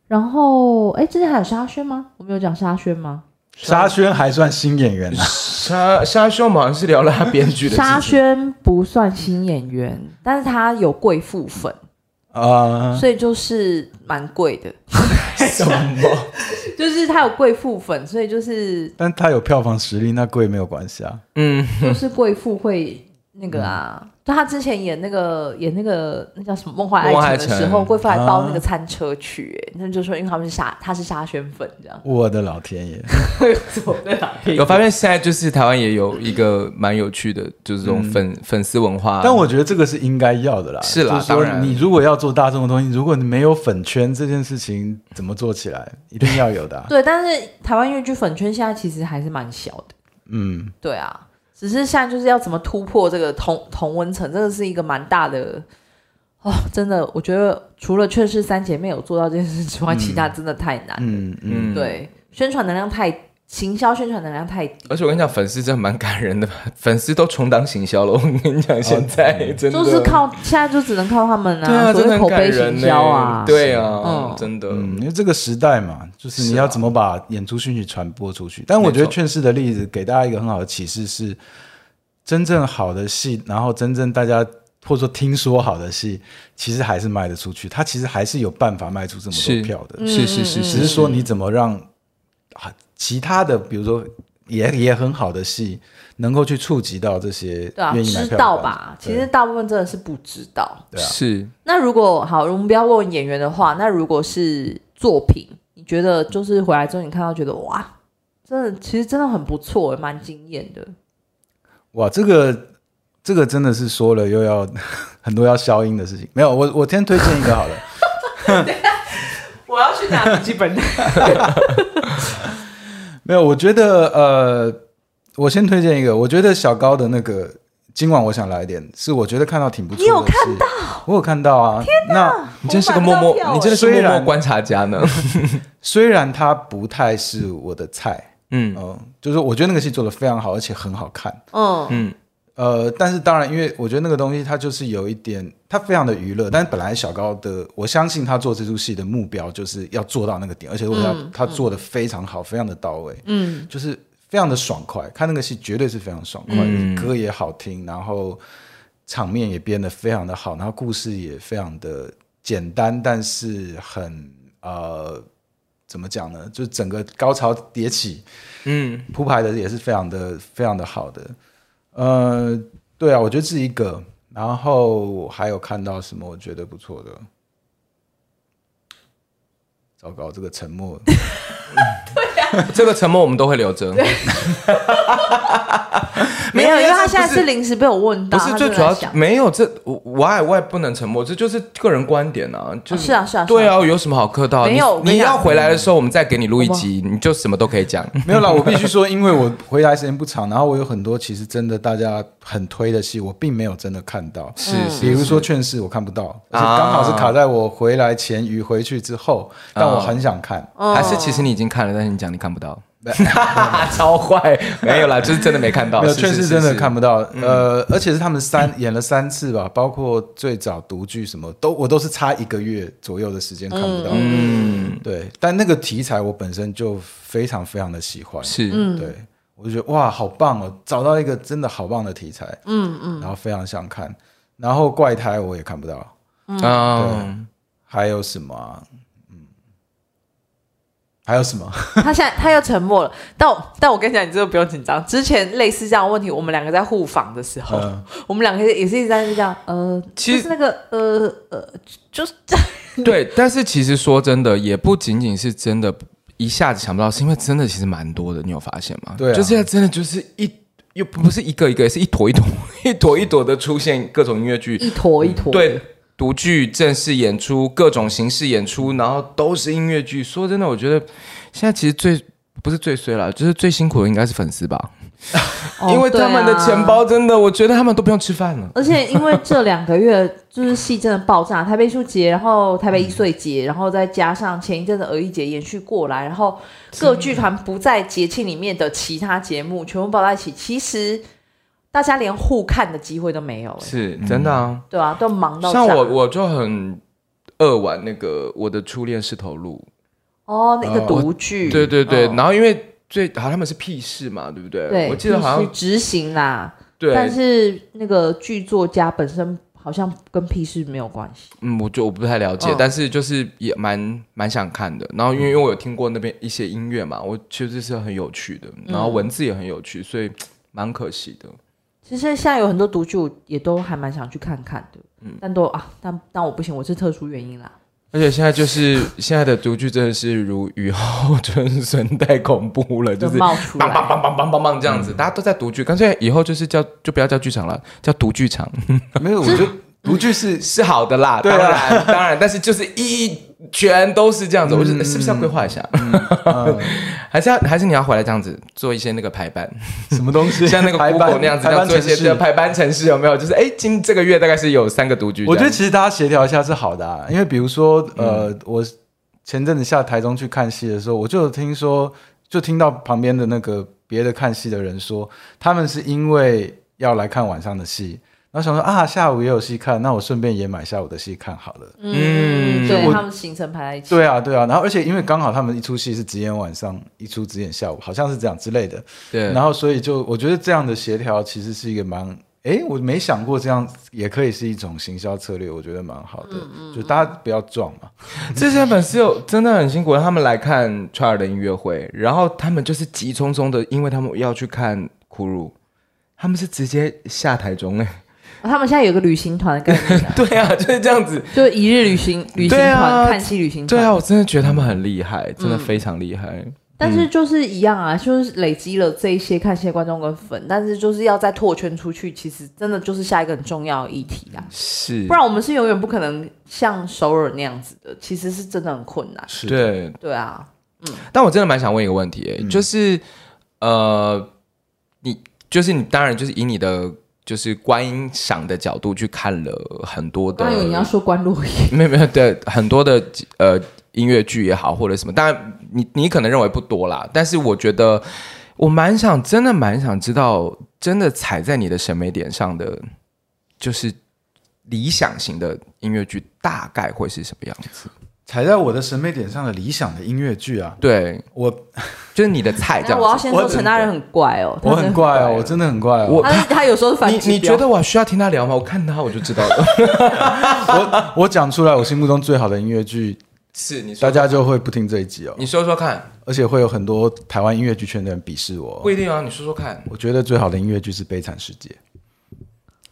[SPEAKER 2] 然后，哎，之前还有沙宣吗？我们有讲沙宣吗？
[SPEAKER 3] 沙宣还算新演员呢。
[SPEAKER 1] 沙沙宣我们好像是聊了他编剧的。
[SPEAKER 2] 沙宣不算新演员，但是他有贵妇粉
[SPEAKER 3] 啊，
[SPEAKER 2] 所以就是蛮贵的。
[SPEAKER 1] 什么？
[SPEAKER 2] 就是他有贵妇粉，所以就是，
[SPEAKER 3] 但他有票房实力，那贵没有关系啊。
[SPEAKER 1] 嗯，
[SPEAKER 2] 就是贵妇会那个啊。嗯他之前演那个演那个那叫什么《梦幻爱情》的时候，贵妇还包那个餐车去，哎，那就说因为他们是沙，他是沙宣粉这样。
[SPEAKER 3] 我的老天爷！
[SPEAKER 2] 我
[SPEAKER 1] 发现现在就是台湾也有一个蛮有趣的，就是这种粉粉丝文化。
[SPEAKER 3] 但我觉得这个是应该要的啦。
[SPEAKER 1] 是啦，当然，
[SPEAKER 3] 你如果要做大众的东西，如果你没有粉圈这件事情，怎么做起来？一定要有的。
[SPEAKER 2] 对，但是台湾粤剧粉圈现在其实还是蛮小的。
[SPEAKER 3] 嗯，
[SPEAKER 2] 对啊。只是现在就是要怎么突破这个同同温层，真的是一个蛮大的哦，真的，我觉得除了《确实三姐妹》有做到这件事之外，嗯、其他真的太难。
[SPEAKER 3] 嗯嗯，
[SPEAKER 2] 对，宣传能量太，行销宣传能量太低。
[SPEAKER 1] 而且我跟你讲，粉丝真的蛮感人的，粉丝都充当行销了。我跟你讲，现在、哦、真的
[SPEAKER 2] 就是靠，现在就只能靠他们啊，对啊，真的口碑行销啊，
[SPEAKER 1] 对啊，嗯，真的，
[SPEAKER 3] 嗯，因为这个时代嘛，就是你要怎么把演出讯息传播出去。但我觉得《劝世》的例子给大家一个很好的启示是。真正好的戏，然后真正大家或者说听说好的戏，其实还是卖得出去。他其实还是有办法卖出这么多票的。
[SPEAKER 1] 是是是，
[SPEAKER 3] 只是说你怎么让啊其他的，比如说也也很好的戏，能够去触及到这些愿意买票的。
[SPEAKER 2] 知道吧？其实大部分真的是不知道。
[SPEAKER 3] 对啊。
[SPEAKER 1] 是。
[SPEAKER 2] 那如果好，我们不要问演员的话，那如果是作品，你觉得就是回来之后你看到觉得哇，真的其实真的很不错，蛮惊艳的。
[SPEAKER 3] 哇，这个这个真的是说了又要 很多要消音的事情。没有，我我先推荐一个好了。
[SPEAKER 2] 我要去拿笔记本。
[SPEAKER 3] 没有，我觉得呃，我先推荐一个。我觉得小高的那个今晚我想来点，是我觉得看到挺不错的。
[SPEAKER 2] 你有看到？
[SPEAKER 3] 我有看到啊。
[SPEAKER 2] 天哪，
[SPEAKER 3] 那
[SPEAKER 1] 你真是个默默，你真的是默默观察家呢。
[SPEAKER 3] 虽然他不太是我的菜。
[SPEAKER 1] 嗯
[SPEAKER 3] 嗯、呃，就是我觉得那个戏做的非常好，而且很好看。
[SPEAKER 2] 嗯
[SPEAKER 1] 嗯，
[SPEAKER 3] 呃，但是当然，因为我觉得那个东西它就是有一点，它非常的娱乐。但是本来小高的，我相信他做这出戏的目标就是要做到那个点，而且我要他做的非常好，非常的到位。
[SPEAKER 2] 嗯，
[SPEAKER 3] 就是非常的爽快，看那个戏绝对是非常爽快，嗯、歌也好听，然后场面也编得非常的好，然后故事也非常的简单，但是很呃。怎么讲呢？就是整个高潮迭起，
[SPEAKER 1] 嗯，
[SPEAKER 3] 铺排的也是非常的、非常的好的。呃，对啊，我觉得是一个。然后还有看到什么我觉得不错的？糟糕，这个沉默。
[SPEAKER 1] 这个沉默我们都会留着。
[SPEAKER 2] 没有，因为他现在是临时被我问到。
[SPEAKER 1] 不是最主要，没有这我我爱我也不能沉默，这就是个人观点啊。就是
[SPEAKER 2] 啊是啊，
[SPEAKER 1] 对啊，有什么好客套？
[SPEAKER 2] 没有，
[SPEAKER 1] 你要回来的时候，我们再给你录一集，你就什么都可以讲。
[SPEAKER 3] 没有啦，我必须说，因为我回来时间不长，然后我有很多其实真的大家很推的戏，我并没有真的看到。
[SPEAKER 1] 是，
[SPEAKER 3] 比如说《劝世》，我看不到，而且刚好是卡在我回来前与回去之后，但我很想看。
[SPEAKER 1] 还是其实你已经看了，但是你讲你看不到。超坏，没有啦，就是真的没看到。
[SPEAKER 3] 没有，确实真的看不到。呃，而且是他们三 演了三次吧，包括最早独剧什么都，我都是差一个月左右的时间看不到。
[SPEAKER 1] 嗯，
[SPEAKER 3] 对。但那个题材我本身就非常非常的喜欢，
[SPEAKER 1] 是，
[SPEAKER 3] 对，我就觉得哇，好棒哦，找到一个真的好棒的题材。
[SPEAKER 2] 嗯嗯。
[SPEAKER 3] 然后非常想看，然后怪胎我也看不到。
[SPEAKER 1] 嗯，
[SPEAKER 3] 对。还有什么啊？还有什么？
[SPEAKER 2] 他现在他又沉默了。但我但我跟你讲，你这个不用紧张。之前类似这样的问题，我们两个在互访的时候，嗯、我们两个也是一直在这样。呃，其实那个呃呃，就是
[SPEAKER 1] 对。但是其实说真的，也不仅仅是真的一下子想不到，是因为真的其实蛮多的。你有发现吗？
[SPEAKER 3] 对、啊，
[SPEAKER 1] 就现在真的就是一又不是一个一个，是一坨一坨 一坨一坨的出现各种音乐剧，
[SPEAKER 2] 一坨一坨。
[SPEAKER 1] 对。独剧正式演出，各种形式演出，然后都是音乐剧。说真的，我觉得现在其实最不是最衰了，就是最辛苦的应该是粉丝吧，
[SPEAKER 2] 哦、
[SPEAKER 1] 因为他们的钱包真的，我觉得他们都不用吃饭了。
[SPEAKER 2] 而 且因为这两个月就是戏真的爆炸，台北艺术节，然后台北艺穗节，然后再加上前一阵的儿艺节延续过来，然后各剧团不在节庆里面的其他节目全部包在一起，其实。大家连互看的机会都没有，
[SPEAKER 1] 是真的啊，
[SPEAKER 2] 对啊，都忙到
[SPEAKER 1] 像我，我就很恶玩那个我的初恋是头鹿
[SPEAKER 2] 哦，那个独剧，
[SPEAKER 1] 对对对，然后因为最好他们是屁事嘛，对不对？
[SPEAKER 2] 对，
[SPEAKER 1] 我记得好像
[SPEAKER 2] 执行啦，
[SPEAKER 1] 对，
[SPEAKER 2] 但是那个剧作家本身好像跟屁事没有关系，
[SPEAKER 1] 嗯，我就我不太了解，但是就是也蛮蛮想看的，然后因为因为我有听过那边一些音乐嘛，我其实是很有趣的，然后文字也很有趣，所以蛮可惜的。
[SPEAKER 2] 其实现在有很多独剧，也都还蛮想去看看的，嗯，但都啊，但但我不行，我是特殊原因啦。
[SPEAKER 1] 而且现在就是现在的独剧真的是如雨后春笋，太恐怖了，就是
[SPEAKER 2] 冒出来，
[SPEAKER 1] 梆梆梆梆梆梆这样子，大家都在独剧，干脆以后就是叫就不要叫剧场了，叫独剧场。
[SPEAKER 3] 没有，我觉得 独剧是
[SPEAKER 1] 是好的啦，当然当然，但是就是一。全都是这样子，我觉得是不是要规划一下？还是要还是你要回来这样子做一些那个排班？
[SPEAKER 3] 什么东西？
[SPEAKER 1] 像那个 Google 那样子要做一些这排班程式有没有？就是哎，今这个月大概是有三个独居。
[SPEAKER 3] 我觉得其实大家协调一下是好的啊，因为比如说呃，我前阵子下台中去看戏的时候，我就听说，就听到旁边的那个别的看戏的人说，他们是因为要来看晚上的戏。然后想说啊，下午也有戏看，那我顺便也买下午的戏看好了。
[SPEAKER 2] 嗯，对他们行程排在一起。
[SPEAKER 3] 对啊，对啊。然后而且因为刚好他们一出戏是只演晚上，一出只演下午，好像是这样之类的。
[SPEAKER 1] 对。
[SPEAKER 3] 然后所以就我觉得这样的协调其实是一个蛮，哎，我没想过这样也可以是一种行销策略，我觉得蛮好的。嗯嗯。就大家不要撞嘛。
[SPEAKER 1] 这些粉丝有真的很辛苦，他们来看川儿的音乐会，然后他们就是急匆匆的，因为他们要去看苦鲁，他们是直接下台中哎。
[SPEAKER 2] 他们现在有个旅行团的概念，
[SPEAKER 1] 对啊，就是这样子，
[SPEAKER 2] 就是一日旅行旅行团，看戏旅行团。
[SPEAKER 1] 对啊，我真的觉得他们很厉害，真的非常厉害。
[SPEAKER 2] 但是就是一样啊，就是累积了这一些看戏的观众跟粉，但是就是要再拓圈出去，其实真的就是下一个很重要的议题啊。
[SPEAKER 1] 是，
[SPEAKER 2] 不然我们是永远不可能像首尔那样子的，其实是真的很困难。
[SPEAKER 3] 是，
[SPEAKER 1] 对，
[SPEAKER 2] 对啊，嗯。
[SPEAKER 1] 但我真的蛮想问一个问题，就是呃，你就是你，当然就是以你的。就是观赏的角度去看了很多的，
[SPEAKER 2] 当然你要说观落音，
[SPEAKER 1] 没有没有，对很多的呃音乐剧也好或者什么，当然你你可能认为不多啦，但是我觉得我蛮想，真的蛮想知道，真的踩在你的审美点上的，就是理想型的音乐剧大概会是什么样子？
[SPEAKER 3] 踩在我的审美点上的理想的音乐剧啊，
[SPEAKER 1] 对我 就是你的菜。这样，
[SPEAKER 2] 我要先说陈大人很怪哦，
[SPEAKER 3] 我很怪哦，我真的很怪哦。
[SPEAKER 1] 我
[SPEAKER 2] 他他有时候反，
[SPEAKER 1] 你你觉得我需要听他聊吗？我看他我就知道了。
[SPEAKER 3] 我我讲出来，我心目中最好的音乐剧
[SPEAKER 1] 是你，
[SPEAKER 3] 大家就会不听这一集哦。
[SPEAKER 1] 你说说看，
[SPEAKER 3] 而且会有很多台湾音乐剧圈的人鄙视我。
[SPEAKER 1] 不一定啊，你说说看。
[SPEAKER 3] 我觉得最好的音乐剧是《悲惨世界》。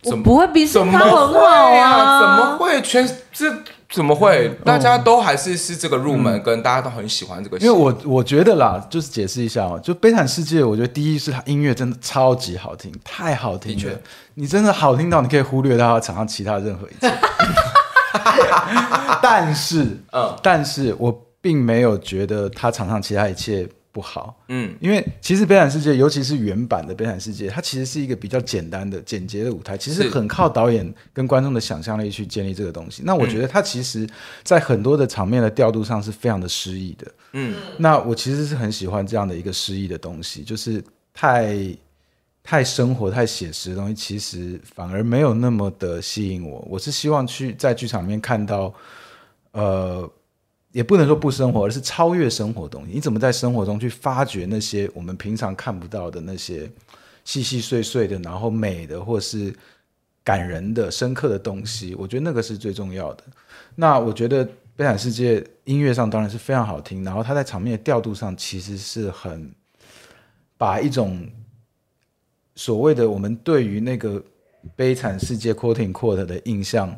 [SPEAKER 2] 我不会鄙视他很好啊？
[SPEAKER 1] 怎么会？全这。怎么会？大家都还是是这个入门，跟大家都很喜欢这个。
[SPEAKER 3] 因为我我觉得啦，就是解释一下哦，就《悲惨世界》，我觉得第一是它音乐真的超级好听，太好听了，你真的好听到你可以忽略掉场上其他任何一切。但是，嗯，但是我并没有觉得他场上其他一切。不好，嗯，因为其实《悲惨世界》，尤其是原版的《悲惨世界》，它其实是一个比较简单的、简洁的舞台，其实很靠导演跟观众的想象力去建立这个东西。那我觉得它其实，在很多的场面的调度上是非常的诗意的，嗯。那我其实是很喜欢这样的一个诗意的东西，就是太太生活、太写实的东西，其实反而没有那么的吸引我。我是希望去在剧场里面看到，呃。也不能说不生活，而是超越生活的东西。你怎么在生活中去发掘那些我们平常看不到的那些细细碎碎的，然后美的，或是感人的、深刻的东西？我觉得那个是最重要的。那我觉得《悲惨世界》音乐上当然是非常好听，然后它在场面的调度上其实是很把一种所谓的我们对于那个悲惨世界 quote unquote 的印象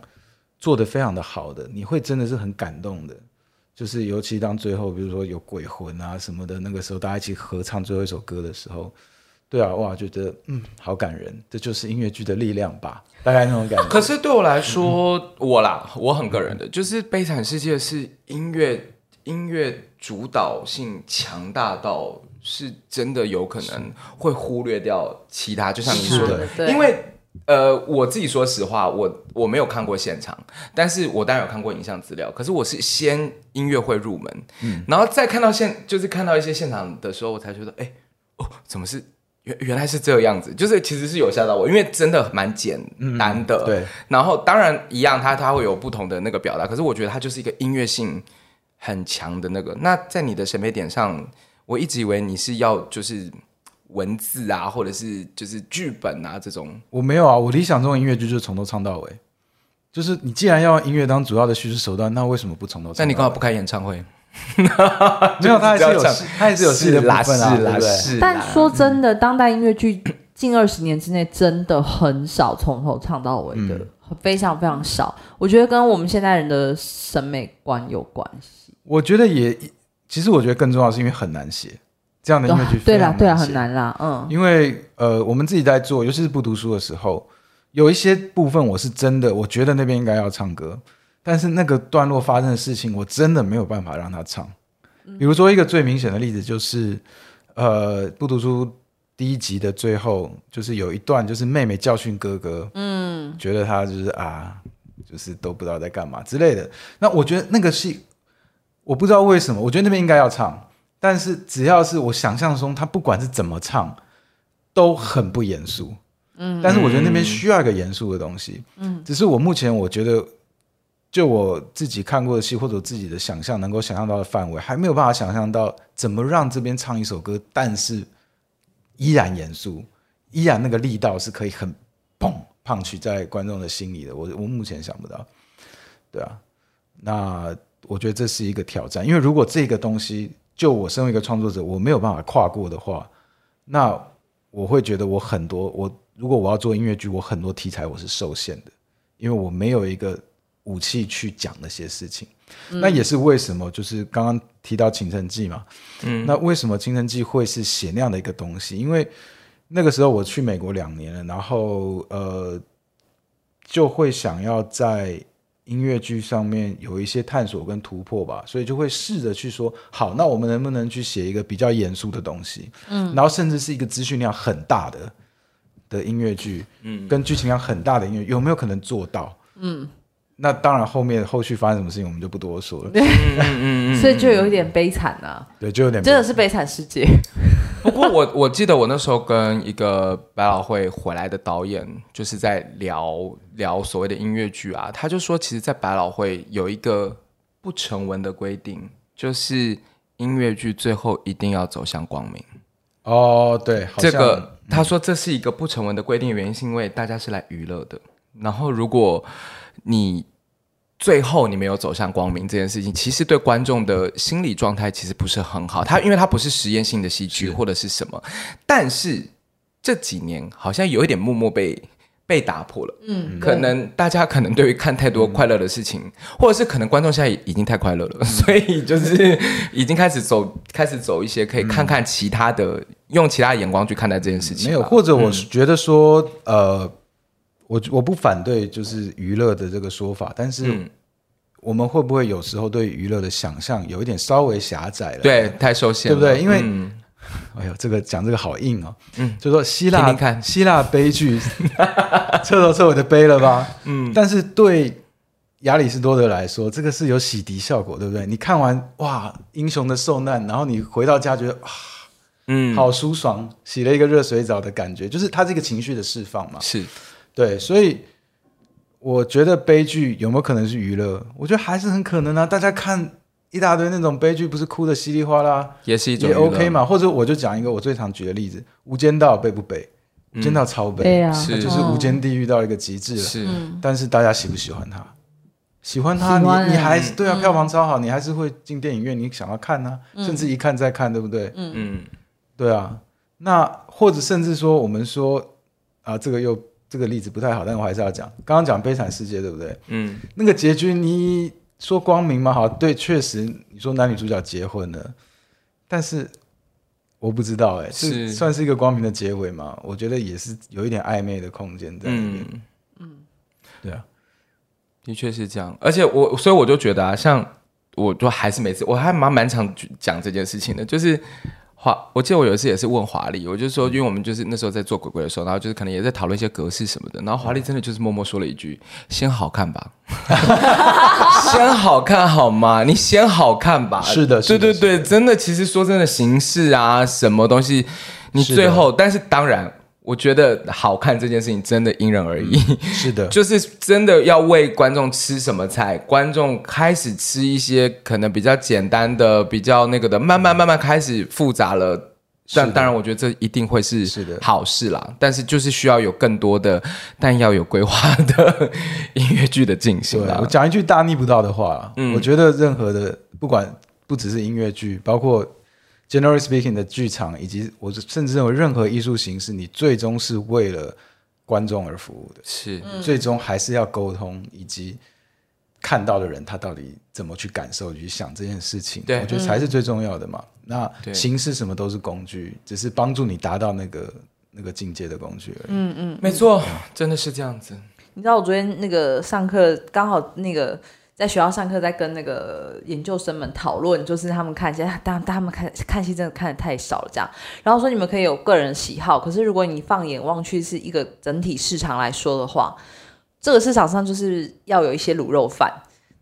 [SPEAKER 3] 做得非常的好的，你会真的是很感动的。就是尤其当最后，比如说有鬼魂啊什么的，那个时候大家一起合唱最后一首歌的时候，对啊，哇，觉得嗯，好感人，这就是音乐剧的力量吧，大概那种感觉。
[SPEAKER 1] 可是对我来说，嗯、我啦，我很个人的，就是《悲惨世界》是音乐音乐主导性强大到是真的有可能会忽略掉其他，就像你说的，因为。呃，我自己说实话，我我没有看过现场，但是我当然有看过影像资料。可是我是先音乐会入门，嗯，然后再看到现，就是看到一些现场的时候，我才觉得，哎，哦，怎么是原原来是这个样子，就是其实是有吓到我，因为真的蛮简单的。
[SPEAKER 3] 嗯、对，
[SPEAKER 1] 然后当然一样，它它会有不同的那个表达，可是我觉得它就是一个音乐性很强的那个。那在你的审美点上，我一直以为你是要就是文字啊，或者是就是剧本啊这种。
[SPEAKER 3] 我没有啊，我理想中的音乐剧就是从头唱到尾。就是你既然要音乐当主要的叙事手段，那为什么不从头唱？
[SPEAKER 1] 那你干嘛不开演唱会？
[SPEAKER 3] 没有，他还是有，他还是有戏的部分啊，是啦，是。
[SPEAKER 2] 但说真的，当代音乐剧近二十年之内真的很少从头唱到尾的，嗯、非常非常少。我觉得跟我们现代人的审美观有关系。
[SPEAKER 3] 我觉得也，其实我觉得更重要是因为很难写这样的音乐剧。
[SPEAKER 2] 对啦，对啦，很难啦，嗯。
[SPEAKER 3] 因为呃，我们自己在做，尤其是不读书的时候。有一些部分我是真的，我觉得那边应该要唱歌，但是那个段落发生的事情，我真的没有办法让他唱。比如说一个最明显的例子就是，呃，不读书第一集的最后，就是有一段就是妹妹教训哥哥，嗯，觉得他就是啊，就是都不知道在干嘛之类的。那我觉得那个戏，我不知道为什么，我觉得那边应该要唱，但是只要是我想象中，他不管是怎么唱，都很不严肃。嗯，但是我觉得那边需要一个严肃的东西。嗯，只是我目前我觉得，就我自己看过的戏或者我自己的想象能够想象到的范围，还没有办法想象到怎么让这边唱一首歌，但是依然严肃，依然那个力道是可以很砰 punch 在观众的心里的。我我目前想不到。对啊，那我觉得这是一个挑战，因为如果这个东西就我身为一个创作者，我没有办法跨过的话，那我会觉得我很多我。如果我要做音乐剧，我很多题材我是受限的，因为我没有一个武器去讲那些事情。嗯、那也是为什么，就是刚刚提到《倾城记》嘛，嗯，那为什么《倾城记》会是写那样的一个东西？因为那个时候我去美国两年了，然后呃，就会想要在。音乐剧上面有一些探索跟突破吧，所以就会试着去说，好，那我们能不能去写一个比较严肃的东西？嗯，然后甚至是一个资讯量很大的的音乐剧，嗯，跟剧情量很大的音乐，有没有可能做到？嗯，那当然后面后续发生什么事情我们就不多说了。嗯
[SPEAKER 2] 嗯嗯，所以就有一点悲惨啊。
[SPEAKER 3] 对，就有点
[SPEAKER 2] 真的是悲惨世界。
[SPEAKER 1] 不过我我记得我那时候跟一个百老汇回来的导演，就是在聊聊所谓的音乐剧啊，他就说，其实，在百老汇有一个不成文的规定，就是音乐剧最后一定要走向光明。
[SPEAKER 3] 哦，对，
[SPEAKER 1] 这个他说这是一个不成文的规定，原因是因为大家是来娱乐的，然后如果你。最后你没有走向光明这件事情，其实对观众的心理状态其实不是很好。它因为它不是实验性的戏剧或者是什么，但是这几年好像有一点默默被被打破了。嗯，可能大家可能对于看太多快乐的事情，嗯、或者是可能观众现在已经太快乐了，嗯、所以就是 已经开始走开始走一些可以看看其他的，嗯、用其他的眼光去看待这件事情。没有，
[SPEAKER 3] 或者我是觉得说，嗯、呃。我我不反对就是娱乐的这个说法，但是我们会不会有时候对娱乐的想象有一点稍微狭窄了？
[SPEAKER 1] 对，太受限了，
[SPEAKER 3] 对不对？因为，
[SPEAKER 1] 嗯、
[SPEAKER 3] 哎呦，这个讲这个好硬哦。
[SPEAKER 1] 嗯，
[SPEAKER 3] 就说希
[SPEAKER 1] 腊，看
[SPEAKER 3] 希腊悲剧，彻头彻尾的悲了吧？嗯，但是对亚里士多德来说，这个是有洗涤效果，对不对？你看完哇，英雄的受难，然后你回到家觉得啊，嗯，好舒爽，洗了一个热水澡的感觉，就是它这个情绪的释放嘛。
[SPEAKER 1] 是。
[SPEAKER 3] 对，所以我觉得悲剧有没有可能是娱乐？我觉得还是很可能啊！大家看一大堆那种悲剧，不是哭的稀里哗啦，
[SPEAKER 1] 也是一种
[SPEAKER 3] 也 OK 嘛？或者我就讲一个我最常举的例子，《无间道》悲不悲？嗯《无间道》超悲
[SPEAKER 2] 啊，
[SPEAKER 3] 就是无间地狱到一个极致了。
[SPEAKER 1] 是，
[SPEAKER 3] 但是大家喜不喜欢他？喜欢他，你你还是对啊，票房超好，你还是会进电影院，你想要看呢，甚至一看再看，对不对？嗯嗯，对啊。那或者甚至说，我们说啊，这个又。这个例子不太好，但我还是要讲。刚刚讲《悲惨世界》，对不对？嗯，那个结局你说光明吗？好，对，确实你说男女主角结婚了，但是我不知道，哎，是算是一个光明的结尾吗？我觉得也是有一点暧昧的空间在里面。嗯，嗯对啊，
[SPEAKER 1] 的确是这样。而且我，所以我就觉得啊，像我就还是每次我还蛮蛮常讲这件事情的，就是。华，我记得我有一次也是问华丽，我就说，因为我们就是那时候在做鬼鬼的时候，然后就是可能也在讨论一些格式什么的，然后华丽真的就是默默说了一句：“先好看吧，先好看好吗？你先好看吧。”
[SPEAKER 3] 是的，
[SPEAKER 1] 对对对，真的，其实说真的，形式啊，什么东西，你最后，但是当然。我觉得好看这件事情真的因人而异，
[SPEAKER 3] 是的，
[SPEAKER 1] 就是真的要为观众吃什么菜，观众开始吃一些可能比较简单的、比较那个的，慢慢慢慢开始复杂了。但当然，我觉得这一定会是是的好事啦。但是就是需要有更多的，但要有规划的音乐剧的进行。
[SPEAKER 3] 我讲一句大逆不道的话，嗯，我觉得任何的不管不只是音乐剧，包括。Generally speaking 的剧场，以及我甚至认为任何艺术形式，你最终是为了观众而服务的，
[SPEAKER 1] 是
[SPEAKER 3] 最终还是要沟通，以及看到的人他到底怎么去感受、去想这件事情，对，我觉得才是最重要的嘛。嗯、那形式什么都是工具，只是帮助你达到那个那个境界的工具而已。
[SPEAKER 2] 嗯嗯，
[SPEAKER 1] 没错，真的是这样子。
[SPEAKER 2] 你知道我昨天那个上课刚好那个。在学校上课，在跟那个研究生们讨论，就是他们看戏，当他们看看戏真的看的太少了，这样。然后说你们可以有个人喜好，可是如果你放眼望去是一个整体市场来说的话，这个市场上就是要有一些卤肉饭，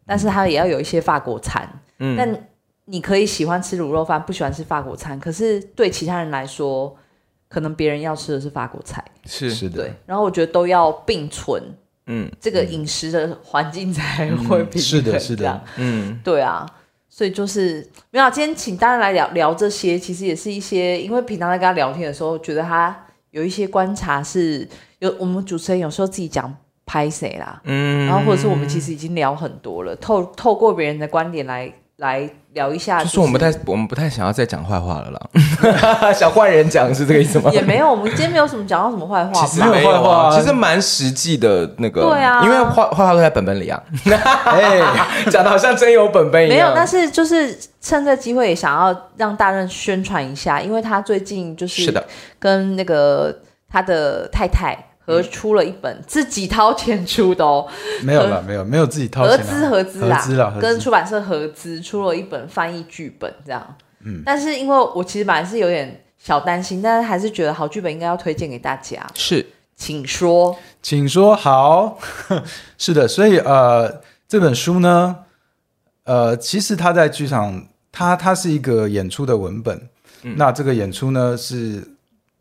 [SPEAKER 2] 但是它也要有一些法国餐。嗯。但你可以喜欢吃卤肉饭，不喜欢吃法国餐，可是对其他人来说，可能别人要吃的是法国菜。
[SPEAKER 1] 是是的。
[SPEAKER 2] 对。然后我觉得都要并存。嗯，这个饮食的环境才会平衡，是的，是的，嗯，对啊，所以就是没有，今天请大家来聊聊这些，其实也是一些，因为平常在跟他聊天的时候，觉得他有一些观察是有我们主持人有时候自己讲拍谁啦，嗯，然后或者是我们其实已经聊很多了，透透过别人的观点来。来聊一下，
[SPEAKER 1] 就是我们不太，我们不太想要再讲坏话了啦。想换人讲是这个意思吗？
[SPEAKER 2] 也没有，我们今天没有什么讲到什么坏话。
[SPEAKER 1] 其实没有坏话，其实蛮实际的那个。
[SPEAKER 2] 对啊，
[SPEAKER 1] 因为坏坏话都在本本里啊。哎，讲的好像真有本本一样。
[SPEAKER 2] 没有，但是就是趁这机会也想要让大任宣传一下，因为他最近就是是的，跟那个他的太太。合出了一本自己掏钱出的哦，
[SPEAKER 3] 没有了，没有，没有自己掏钱，
[SPEAKER 2] 合资合资啦，合资啦，跟出版社合资出了一本翻译剧本，这样。嗯，但是因为我其实本来是有点小担心，但是还是觉得好剧本应该要推荐给大家。
[SPEAKER 1] 是，
[SPEAKER 2] 请说，
[SPEAKER 3] 请说。好，是的，所以呃，这本书呢，呃，其实它在剧场，它它是一个演出的文本。嗯，那这个演出呢是。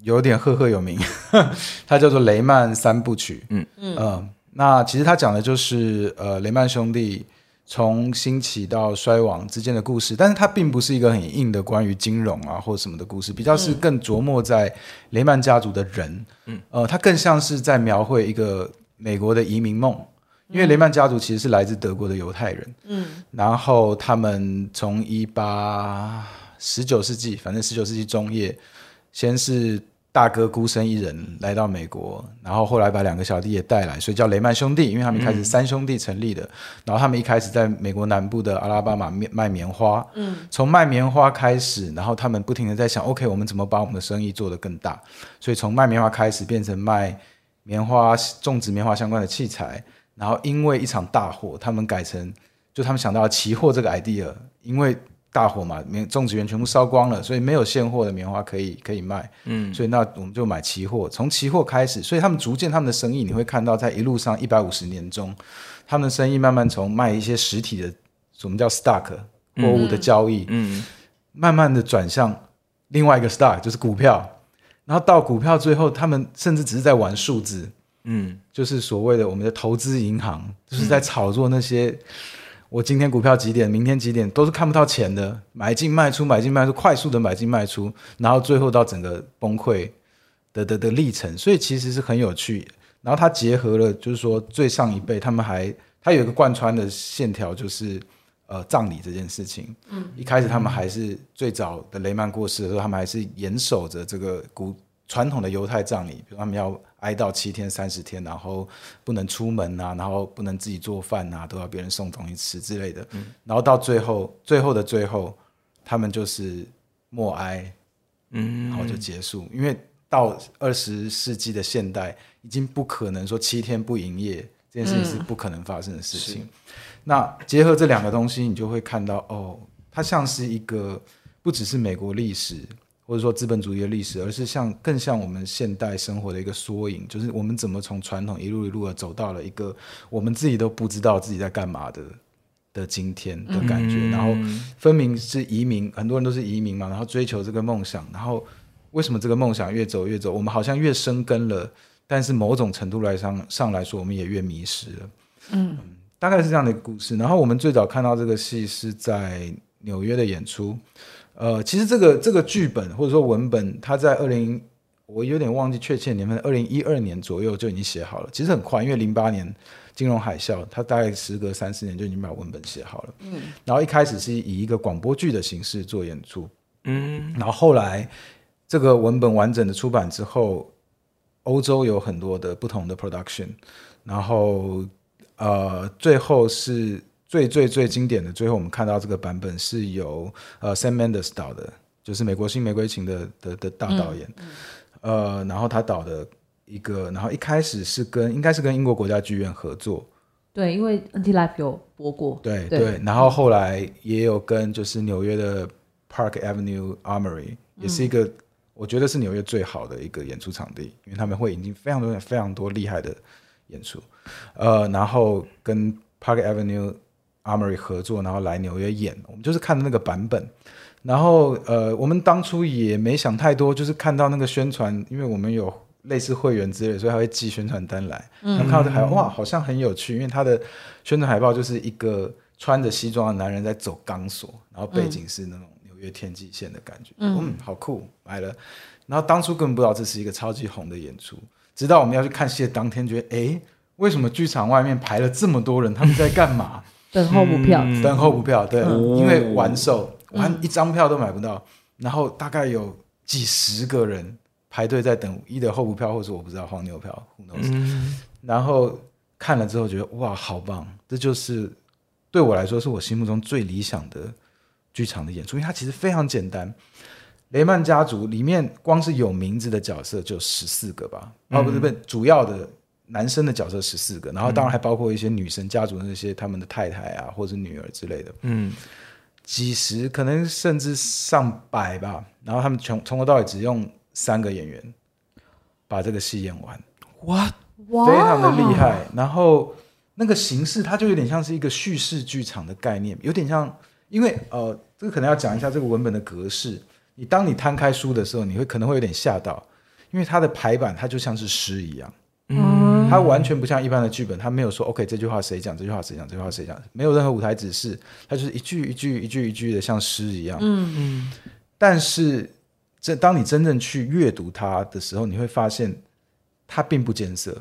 [SPEAKER 3] 有点赫赫有名，它叫做雷曼三部曲。嗯嗯、呃、那其实它讲的就是呃雷曼兄弟从兴起到衰亡之间的故事，但是它并不是一个很硬的关于金融啊或什么的故事，比较是更琢磨在雷曼家族的人。嗯呃，它更像是在描绘一个美国的移民梦，因为雷曼家族其实是来自德国的犹太人。嗯，然后他们从一八十九世纪，反正十九世纪中叶，先是。大哥孤身一人来到美国，然后后来把两个小弟也带来，所以叫雷曼兄弟，因为他们一开始三兄弟成立的。嗯、然后他们一开始在美国南部的阿拉巴马卖棉花，嗯，从卖棉花开始，然后他们不停的在想，OK，我们怎么把我们的生意做得更大？所以从卖棉花开始变成卖棉花种植棉花相关的器材，然后因为一场大火，他们改成就他们想到了期货这个 idea，因为。大火嘛，棉种植园全部烧光了，所以没有现货的棉花可以可以卖。嗯，所以那我们就买期货，从期货开始，所以他们逐渐他们的生意，你会看到在一路上一百五十年中，他们的生意慢慢从卖一些实体的，什么叫 stock 货物的交易，嗯，慢慢的转向另外一个 stock 就是股票，然后到股票最后，他们甚至只是在玩数字，嗯，就是所谓的我们的投资银行，就是在炒作那些。我今天股票几点，明天几点，都是看不到钱的，买进卖出，买进卖出，快速的买进卖出，然后最后到整个崩溃的的的历程，所以其实是很有趣。然后它结合了，就是说最上一辈他们还，它有一个贯穿的线条，就是呃葬礼这件事情。嗯，一开始他们还是最早的雷曼过世的时候，他们还是严守着这个古传统的犹太葬礼，比如他们要。挨到七天三十天，然后不能出门啊，然后不能自己做饭啊，都要别人送东西吃之类的。嗯，然后到最后，最后的最后，他们就是默哀，嗯，然后就结束。因为到二十世纪的现代，已经不可能说七天不营业这件事情是不可能发生的事情。嗯，那结合这两个东西，你就会看到哦，它像是一个不只是美国历史。或者说资本主义的历史，而是像更像我们现代生活的一个缩影，就是我们怎么从传统一路一路的走到了一个我们自己都不知道自己在干嘛的的今天的感觉。嗯、然后分明是移民，很多人都是移民嘛，然后追求这个梦想，然后为什么这个梦想越走越走，我们好像越生根了，但是某种程度来上上来说，我们也越迷失了。嗯，嗯，大概是这样的故事。然后我们最早看到这个戏是在纽约的演出。呃，其实这个这个剧本或者说文本，它在二零我有点忘记确切年份，二零一二年左右就已经写好了。其实很快，因为零八年金融海啸，它大概时隔三四年就已经把文本写好了。嗯，然后一开始是以一个广播剧的形式做演出。嗯，然后后来这个文本完整的出版之后，欧洲有很多的不同的 production，然后呃，最后是。最最最经典的，最后我们看到这个版本是由呃 Sam Mendes 导的，就是美国新玫瑰情的的的大导演，嗯。嗯、呃，然后他导的一个，然后一开始是跟应该是跟英国国家剧院合作，
[SPEAKER 2] 对，因为 NT Life 有播过，
[SPEAKER 3] 对对，对，然后后来也有跟就是纽约的 Park Avenue Armory，嗯、也是一个我觉得是纽约最好的一个演出场地，因为他们会引进非常多非常多厉害的演出，呃，然后跟 Park Avenue Armory 合作，然后来纽约演，我们就是看的那个版本。然后呃，我们当初也没想太多，就是看到那个宣传，因为我们有类似会员之类，所以他会寄宣传单来。嗯，看到这海报，哇，好像很有趣，因为他的宣传海报就是一个穿着西装的男人在走钢索，然后背景是那种纽约天际线的感觉。嗯，嗯，好酷，买了。然后当初根本不知道这是一个超级红的演出，直到我们要去看戏的当天，觉得哎，为什么剧场外面排了这么多人？他们在干嘛？
[SPEAKER 2] 等候补票，
[SPEAKER 3] 嗯、等候补票，对，嗯、因为完售，完一张票都买不到，嗯、然后大概有几十个人排队在等，一的候补票，或者我不知道黄牛票，嗯、然后看了之后觉得哇，好棒，这就是对我来说是我心目中最理想的剧场的演出，因为它其实非常简单。雷曼家族里面光是有名字的角色就十四个吧，啊、嗯，不是不是主要的。男生的角色十四个，然后当然还包括一些女生家族的那些他们的太太啊，或者女儿之类的，嗯，几十可能甚至上百吧。然后他们从从头到尾只用三个演员把这个戏演完，哇哇，非常的厉害。然后那个形式，它就有点像是一个叙事剧场的概念，有点像，因为呃，这个可能要讲一下这个文本的格式。你当你摊开书的时候，你会可能会有点吓到，因为它的排版它就像是诗一样。嗯，它完全不像一般的剧本，它没有说 OK 这句话谁讲，这句话谁讲，这句话谁讲，没有任何舞台指示，它就是一句一句一句一句的像诗一样。嗯嗯。但是，这当你真正去阅读它的时候，你会发现它并不艰涩。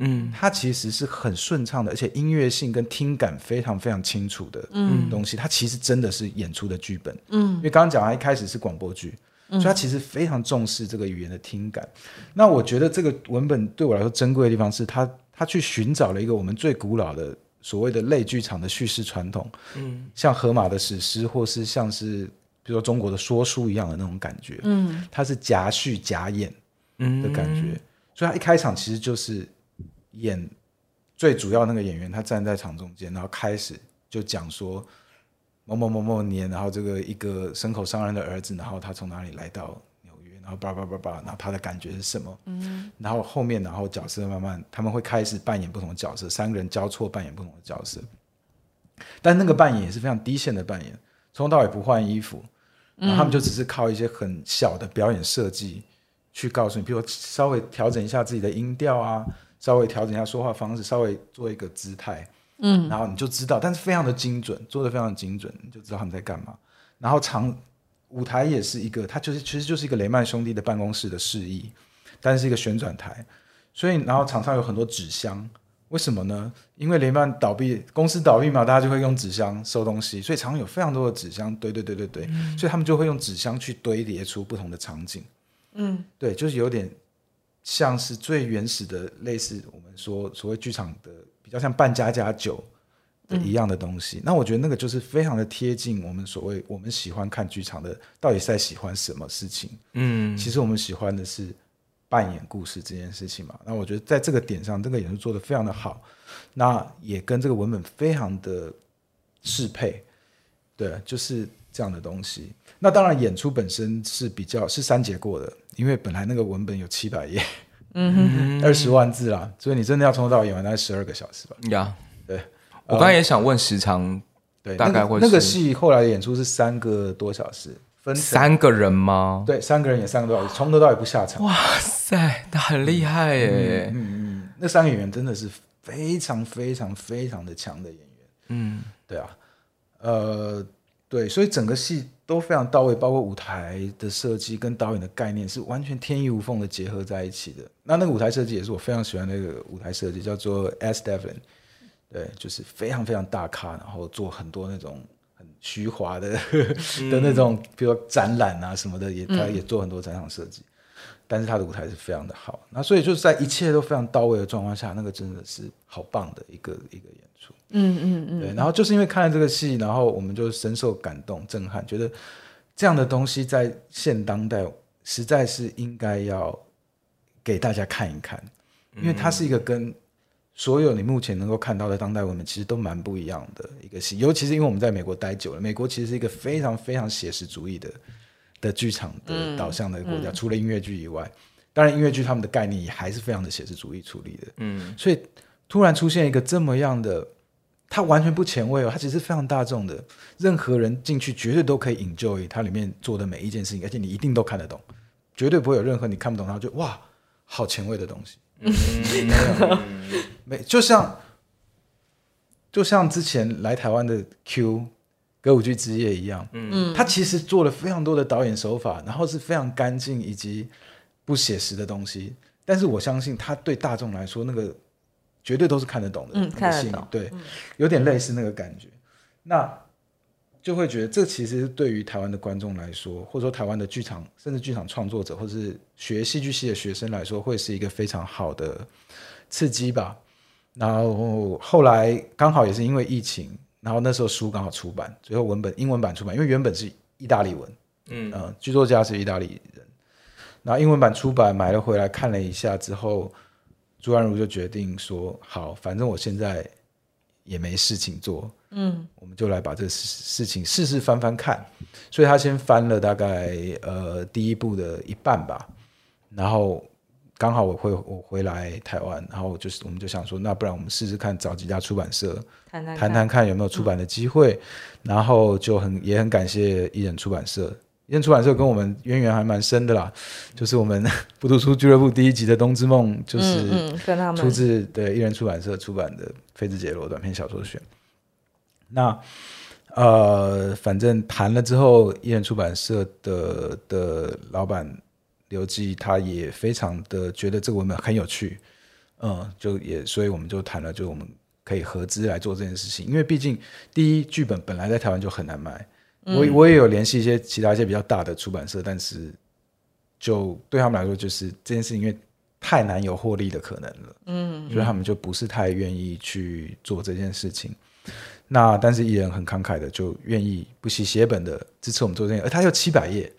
[SPEAKER 3] 嗯，它其实是很顺畅的，而且音乐性跟听感非常非常清楚的东西。它其实真的是演出的剧本。嗯，因为刚刚讲它一开始是广播剧。所以他其实非常重视这个语言的听感。那我觉得这个文本对我来说珍贵的地方是，他他去寻找了一个我们最古老的所谓的类剧场的叙事传统，嗯，像荷马的史诗，或是像是比如说中国的说书一样的那种感觉，嗯，它是夹叙夹演，嗯的感觉。所以他一开场其实就是演最主要那个演员，他站在场中间，然后开始就讲说。某某某某年，然后这个一个牲口商人的儿子，然后他从哪里来到纽约，然后叭叭叭叭，然后他的感觉是什么？嗯，然后后面，然后角色慢慢他们会开始扮演不同的角色，三个人交错扮演不同的角色，但那个扮演也是非常低线的扮演，从头到尾不换衣服，然后他们就只是靠一些很小的表演设计去告诉你，比如说稍微调整一下自己的音调啊，稍微调整一下说话方式，稍微做一个姿态。嗯，然后你就知道，但是非常的精准，做的非常精准，你就知道他们在干嘛。然后场舞台也是一个，它就是其实就是一个雷曼兄弟的办公室的示意，但是一个旋转台，所以然后场上有很多纸箱，为什么呢？因为雷曼倒闭，公司倒闭嘛，大家就会用纸箱收东西，所以场上有非常多的纸箱堆堆堆堆堆，嗯、所以他们就会用纸箱去堆叠出不同的场景。嗯，对，就是有点像是最原始的，类似我们说所谓剧场的。要像扮家家酒的一样的东西，嗯、那我觉得那个就是非常的贴近我们所谓我们喜欢看剧场的，到底是在喜欢什么事情？嗯，其实我们喜欢的是扮演故事这件事情嘛。那我觉得在这个点上，这个演出做的非常的好，那也跟这个文本非常的适配，对，就是这样的东西。那当然，演出本身是比较是删节过的，因为本来那个文本有七百页。嗯哼，二十万字啦，所以你真的要从头到尾演完，大概十二个小时吧。呀，对，我刚才也想问时长，对，大概会那个戏后来的演出是三个多小时，分
[SPEAKER 1] 三个人吗？
[SPEAKER 3] 对，三个人演三个多小时，从头到尾不下场。
[SPEAKER 1] 哇塞，那很厉害耶！
[SPEAKER 3] 嗯嗯，嗯，那三个演员真的是非常非常非常的强的演员。嗯，对啊，呃，对，所以整个戏都非常到位，包括舞台的设计跟导演的概念是完全天衣无缝的结合在一起的。那那个舞台设计也是我非常喜欢的那个舞台设计，叫做 S. Devlin。对，就是非常非常大咖，然后做很多那种很虚华的、嗯、的那种，比如说展览啊什么的，也他也做很多展场设计。嗯、但是他的舞台是非常的好，那所以就是在一切都非常到位的状况下，那个真的是好棒的一个一个演出。嗯嗯嗯。对，然后就是因为看了这个戏，然后我们就深受感动、震撼，觉得这样的东西在现当代实在是应该要给大家看一看，因为它是一个跟。所有你目前能够看到的当代文明，其实都蛮不一样的一个戏，尤其是因为我们在美国待久了，美国其实是一个非常非常写实主义的的剧场的导向的国家，除了音乐剧以外，当然音乐剧他们的概念也还是非常的写实主义处理的。嗯，所以突然出现一个这么样的，它完全不前卫哦，它其实非常大众的，任何人进去绝对都可以 enjoy 它里面做的每一件事情，而且你一定都看得懂，绝对不会有任何你看不懂，然后就哇，好前卫的东西。嗯，没有，没，就像就像之前来台湾的 Q 歌舞剧之夜一样，嗯，他其实做了非常多的导演手法，然后是非常干净以及不写实的东西，但是我相信他对大众来说，那个绝对都是看得懂的，嗯，看得懂，对，有点类似那个感觉，那。就会觉得这其实对于台湾的观众来说，或者说台湾的剧场，甚至剧场创作者，或者是学戏剧系的学生来说，会是一个非常好的刺激吧。然后后来刚好也是因为疫情，然后那时候书刚好出版，最后文本英文版出版，因为原本是意大利文，嗯嗯，剧作家是意大利人，然后英文版出版买了回来看了一下之后，朱安如就决定说：好，反正我现在也没事情做。嗯，我们就来把这个事事情试试翻翻看，所以他先翻了大概呃第一部的一半吧，然后刚好我会我回来台湾，然后就是我们就想说，那不然我们试试看找几家出版社谈谈谈看有没有出版的机会，嗯、然后就很也很感谢艺人出版社，艺人出版社跟我们渊源还蛮深的啦，就是我们 不读书俱乐部第一集的《冬之梦》就是出自对艺人出版社出版的《妃子解罗》短篇小说选。那呃，反正谈了之后，艺人出版社的的老板刘基他也非常的觉得这个文本很有趣，嗯，就也所以我们就谈了，就我们可以合资来做这件事情。因为毕竟第一剧本本来在台湾就很难卖，嗯、我我也有联系一些其他一些比较大的出版社，但是就对他们来说，就是这件事情因为太难有获利的可能了，嗯，所以他们就不是太愿意去做这件事情。那但是艺人很慷慨的，就愿意不惜血本的支持我们做这件，而他又七百页，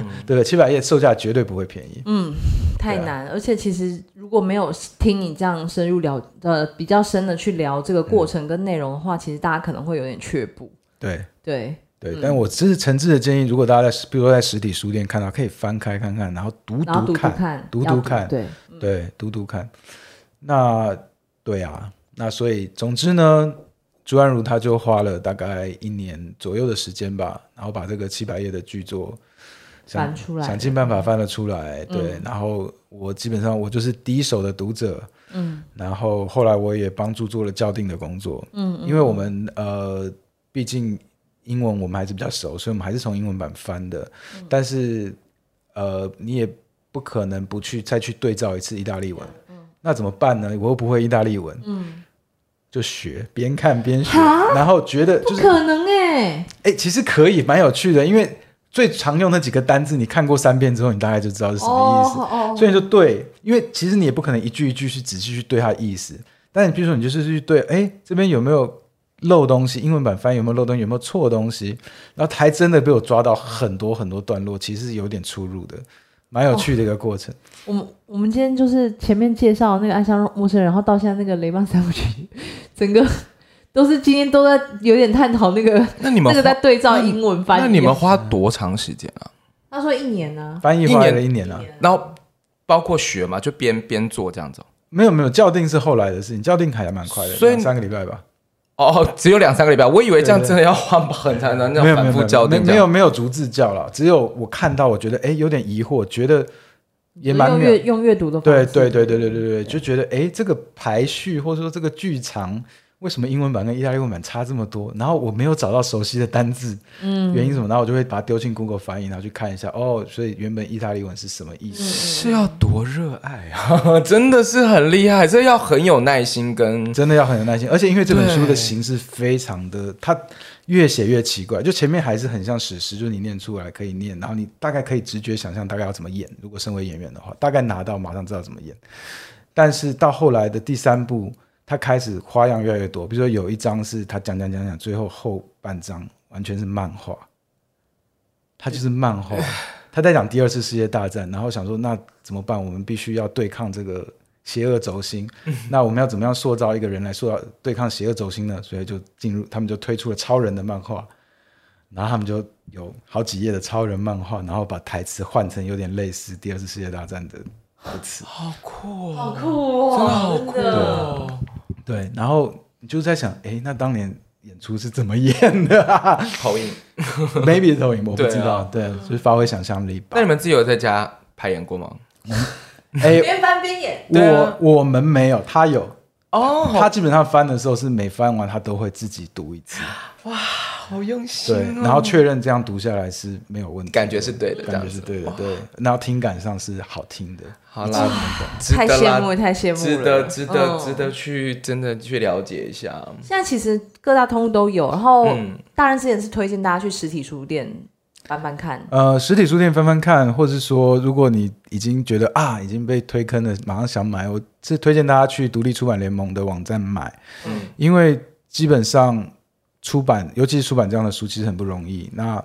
[SPEAKER 3] 嗯、对不对？七百页售价绝对不会便宜。嗯，
[SPEAKER 2] 太难，啊、而且其实如果没有听你这样深入聊呃比较深的去聊这个过程跟内容的话，嗯、其实大家可能会有点却步。
[SPEAKER 3] 对
[SPEAKER 2] 对
[SPEAKER 3] 对，但我这是诚挚的建议，如果大家在比如说在实体书店看到，可以翻开看看，然后读读看，读读看，对对，读读看。那对啊，那所以总之呢。朱安如他就花了大概一年左右的时间吧，然后把这个七百页的剧作
[SPEAKER 2] 翻出来，
[SPEAKER 3] 想尽办法翻了出来。嗯、对，然后我基本上我就是第一手的读者，嗯，然后后来我也帮助做了校订的工作，嗯，因为我们呃，毕竟英文我们还是比较熟，所以我们还是从英文版翻的，嗯、但是呃，你也不可能不去再去对照一次意大利文，嗯，那怎么办呢？我又不会意大利文，嗯。就学，边看边学，然后觉得就是
[SPEAKER 2] 不可能哎
[SPEAKER 3] 哎，其实可以，蛮有趣的，因为最常用那几个单字，你看过三遍之后，你大概就知道是什么意思。所以就对，因为其实你也不可能一句一句去仔细去对它的意思，但你比如说你就是去对，哎，这边有没有漏东西？英文版翻译有没有漏东西？有没有错东西？然后还真的被我抓到很多很多段落，其实是有点出入的。蛮有趣的一个过程。
[SPEAKER 2] 哦、我们我们今天就是前面介绍那个《爱上陌生人》，然后到现在那个《雷曼三部曲》，整个都是今天都在有点探讨那个。那你们那个在对照英文翻译？
[SPEAKER 1] 那你们花多长时间啊？
[SPEAKER 2] 他说一年呢、啊，
[SPEAKER 3] 翻译花了一年了、啊。
[SPEAKER 1] 然后包括学嘛，就边边做这样子。
[SPEAKER 3] 没有没有，校定是后来的事情，校订还蛮快的，所以三个礼拜吧。
[SPEAKER 1] 哦，只有两三个礼拜，我以为这样真的要花很长的那种反复校定，
[SPEAKER 3] 没有没有逐字校了，只有我看到，我觉得哎有点疑惑，觉得也蛮
[SPEAKER 2] 用阅用阅读的方式，
[SPEAKER 3] 对对对对对对对，就觉得哎这个排序或者说这个剧长。为什么英文版跟意大利文版差这么多？然后我没有找到熟悉的单字，嗯，原因什么？然后我就会把它丢进 Google 翻译，然后去看一下，哦，所以原本意大利文是什么意思？
[SPEAKER 1] 是要多热爱啊！真的是很厉害，这要很有耐心跟
[SPEAKER 3] 真的要很有耐心，而且因为这本书的形式非常的，它越写越奇怪，就前面还是很像史诗，就是你念出来可以念，然后你大概可以直觉想象大概要怎么演，如果身为演员的话，大概拿到马上知道怎么演。但是到后来的第三部。他开始花样越来越多，比如说有一张是他讲讲讲讲，最后后半张完全是漫画，他就是漫画。他在讲第二次世界大战，然后想说那怎么办？我们必须要对抗这个邪恶轴心，那我们要怎么样塑造一个人来塑造对抗邪恶轴心呢？所以就进入，他们就推出了超人的漫画，然后他们就有好几页的超人漫画，然后把台词换成有点类似第二次世界大战的台词，
[SPEAKER 1] 好酷哦，
[SPEAKER 2] 好酷哦，
[SPEAKER 1] 真的好酷哦。
[SPEAKER 3] 对，然后你就在想，哎，那当年演出是怎么演的啊？
[SPEAKER 1] 投影，
[SPEAKER 3] maybe 投影，我不知道。对，就是发挥想象力吧。
[SPEAKER 1] 那你们自己有在家排演过吗？
[SPEAKER 2] 哎，边翻边演。
[SPEAKER 3] 我我们没有，他有。哦，他基本上翻的时候是每翻完他都会自己读一次。
[SPEAKER 1] 哇，好用心。
[SPEAKER 3] 对，然后确认这样读下来是没有问题，
[SPEAKER 1] 感觉是对的，
[SPEAKER 3] 感觉是对的，对。然后听感上是好听的。
[SPEAKER 1] 好啦，
[SPEAKER 2] 太羡慕，太羡慕了，
[SPEAKER 1] 值得，值得，值得去真的去了解一下。
[SPEAKER 2] 现在其实各大通路都有，然后大人之前是推荐大家去实体书店。翻翻看，
[SPEAKER 3] 呃，实体书店翻翻看，或是说，如果你已经觉得啊已经被推坑了，马上想买，我是推荐大家去独立出版联盟的网站买，嗯，因为基本上出版，尤其是出版这样的书，其实很不容易。那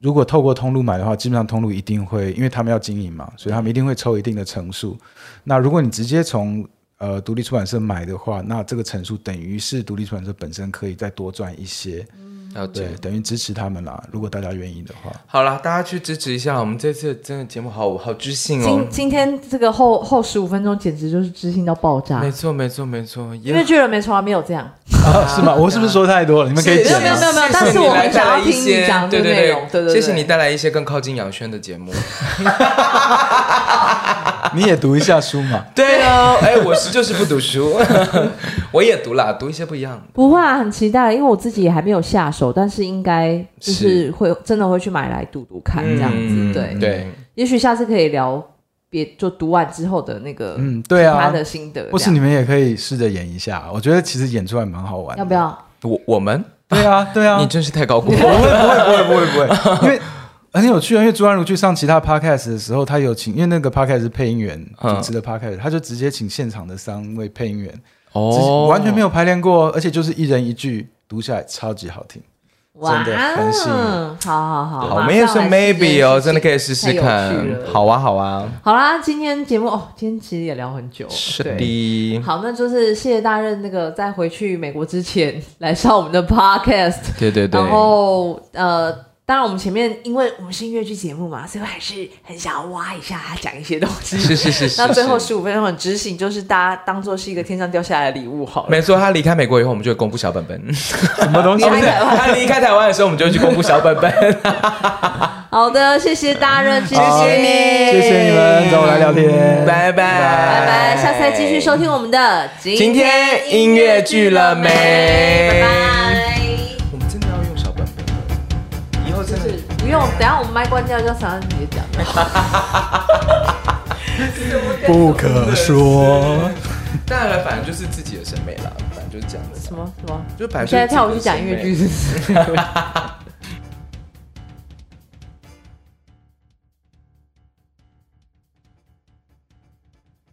[SPEAKER 3] 如果透过通路买的话，基本上通路一定会，因为他们要经营嘛，所以他们一定会抽一定的成数。那如果你直接从呃独立出版社买的话，那这个成数等于是独立出版社本身可以再多赚一些。
[SPEAKER 1] 哦、
[SPEAKER 3] 对，等于支持他们啦。如果大家愿意的话，
[SPEAKER 1] 好啦，大家去支持一下。我们这次真的节目好好知性哦。
[SPEAKER 2] 今今天这个后后十五分钟简直就是知性到爆炸。
[SPEAKER 1] 没错，没错，没错。
[SPEAKER 2] 因为巨人没从来没有这样。
[SPEAKER 3] 啊、是吗？我是不是说太多了？你们可以剪。
[SPEAKER 2] 没有没有没有，但是我们想要听你讲的内容。对对对，
[SPEAKER 1] 谢谢你带来一些更靠近杨轩的节目。
[SPEAKER 3] 你也读一下书嘛？
[SPEAKER 1] 对啊，哎，我是就是不读书，我也读啦，读一些不一样的。
[SPEAKER 2] 不会啊，很期待，因为我自己也还没有下手，但是应该就是会真的会去买来读读看这样子。对
[SPEAKER 1] 对，
[SPEAKER 2] 也许下次可以聊别就读完之后的那个嗯，对啊，他的心得。
[SPEAKER 3] 或是你们也可以试着演一下，我觉得其实演出来蛮好玩。
[SPEAKER 2] 要不要？
[SPEAKER 1] 我我们
[SPEAKER 3] 对啊对啊，
[SPEAKER 1] 你真是太高估了。
[SPEAKER 3] 不会不会不会不会不会，因为。很有趣啊，因为朱安如去上其他 podcast 的时候，他有请，因为那个 podcast 是配音员主持的 podcast，他就直接请现场的三位配音员，哦，完全没有排练过，而且就是一人一句读下来，超级好听，真的很幸运。
[SPEAKER 2] 好好好，
[SPEAKER 1] 我们也是 maybe 哦，真的可以试试看，好啊好啊。
[SPEAKER 2] 好啦，今天节目哦，今天其实也聊很久，
[SPEAKER 1] 是的。
[SPEAKER 2] 好，那就是谢谢大任那个在回去美国之前来上我们的 podcast，
[SPEAKER 1] 对对对，
[SPEAKER 2] 然后呃。当然，我们前面因为我们是音乐剧节目嘛，所以我还是很想要挖一下他讲一些东西。
[SPEAKER 1] 是是是是。
[SPEAKER 2] 那最后十五分钟很执行，就是大家当做是一个天上掉下来的礼物好了。
[SPEAKER 1] 没错，他离开美国以后，我们就会公布小本本。
[SPEAKER 3] 什么东西？
[SPEAKER 1] 他离开台湾的时候，我们就会去公布小本本。
[SPEAKER 2] 好的，谢谢大热，谢谢你，
[SPEAKER 3] 谢谢你们找我来聊天，
[SPEAKER 1] 拜拜
[SPEAKER 2] 拜拜，下次再继续收听我们的
[SPEAKER 1] 今天音乐剧了没？
[SPEAKER 2] 拜拜。不用，等下我们麦关掉，就想让你讲。
[SPEAKER 3] 不可说。
[SPEAKER 1] 当然了，反正就是自己的审美了，反正就是这样的。
[SPEAKER 2] 什么什么？
[SPEAKER 1] 就反正
[SPEAKER 2] 现在跳舞去讲音乐剧是。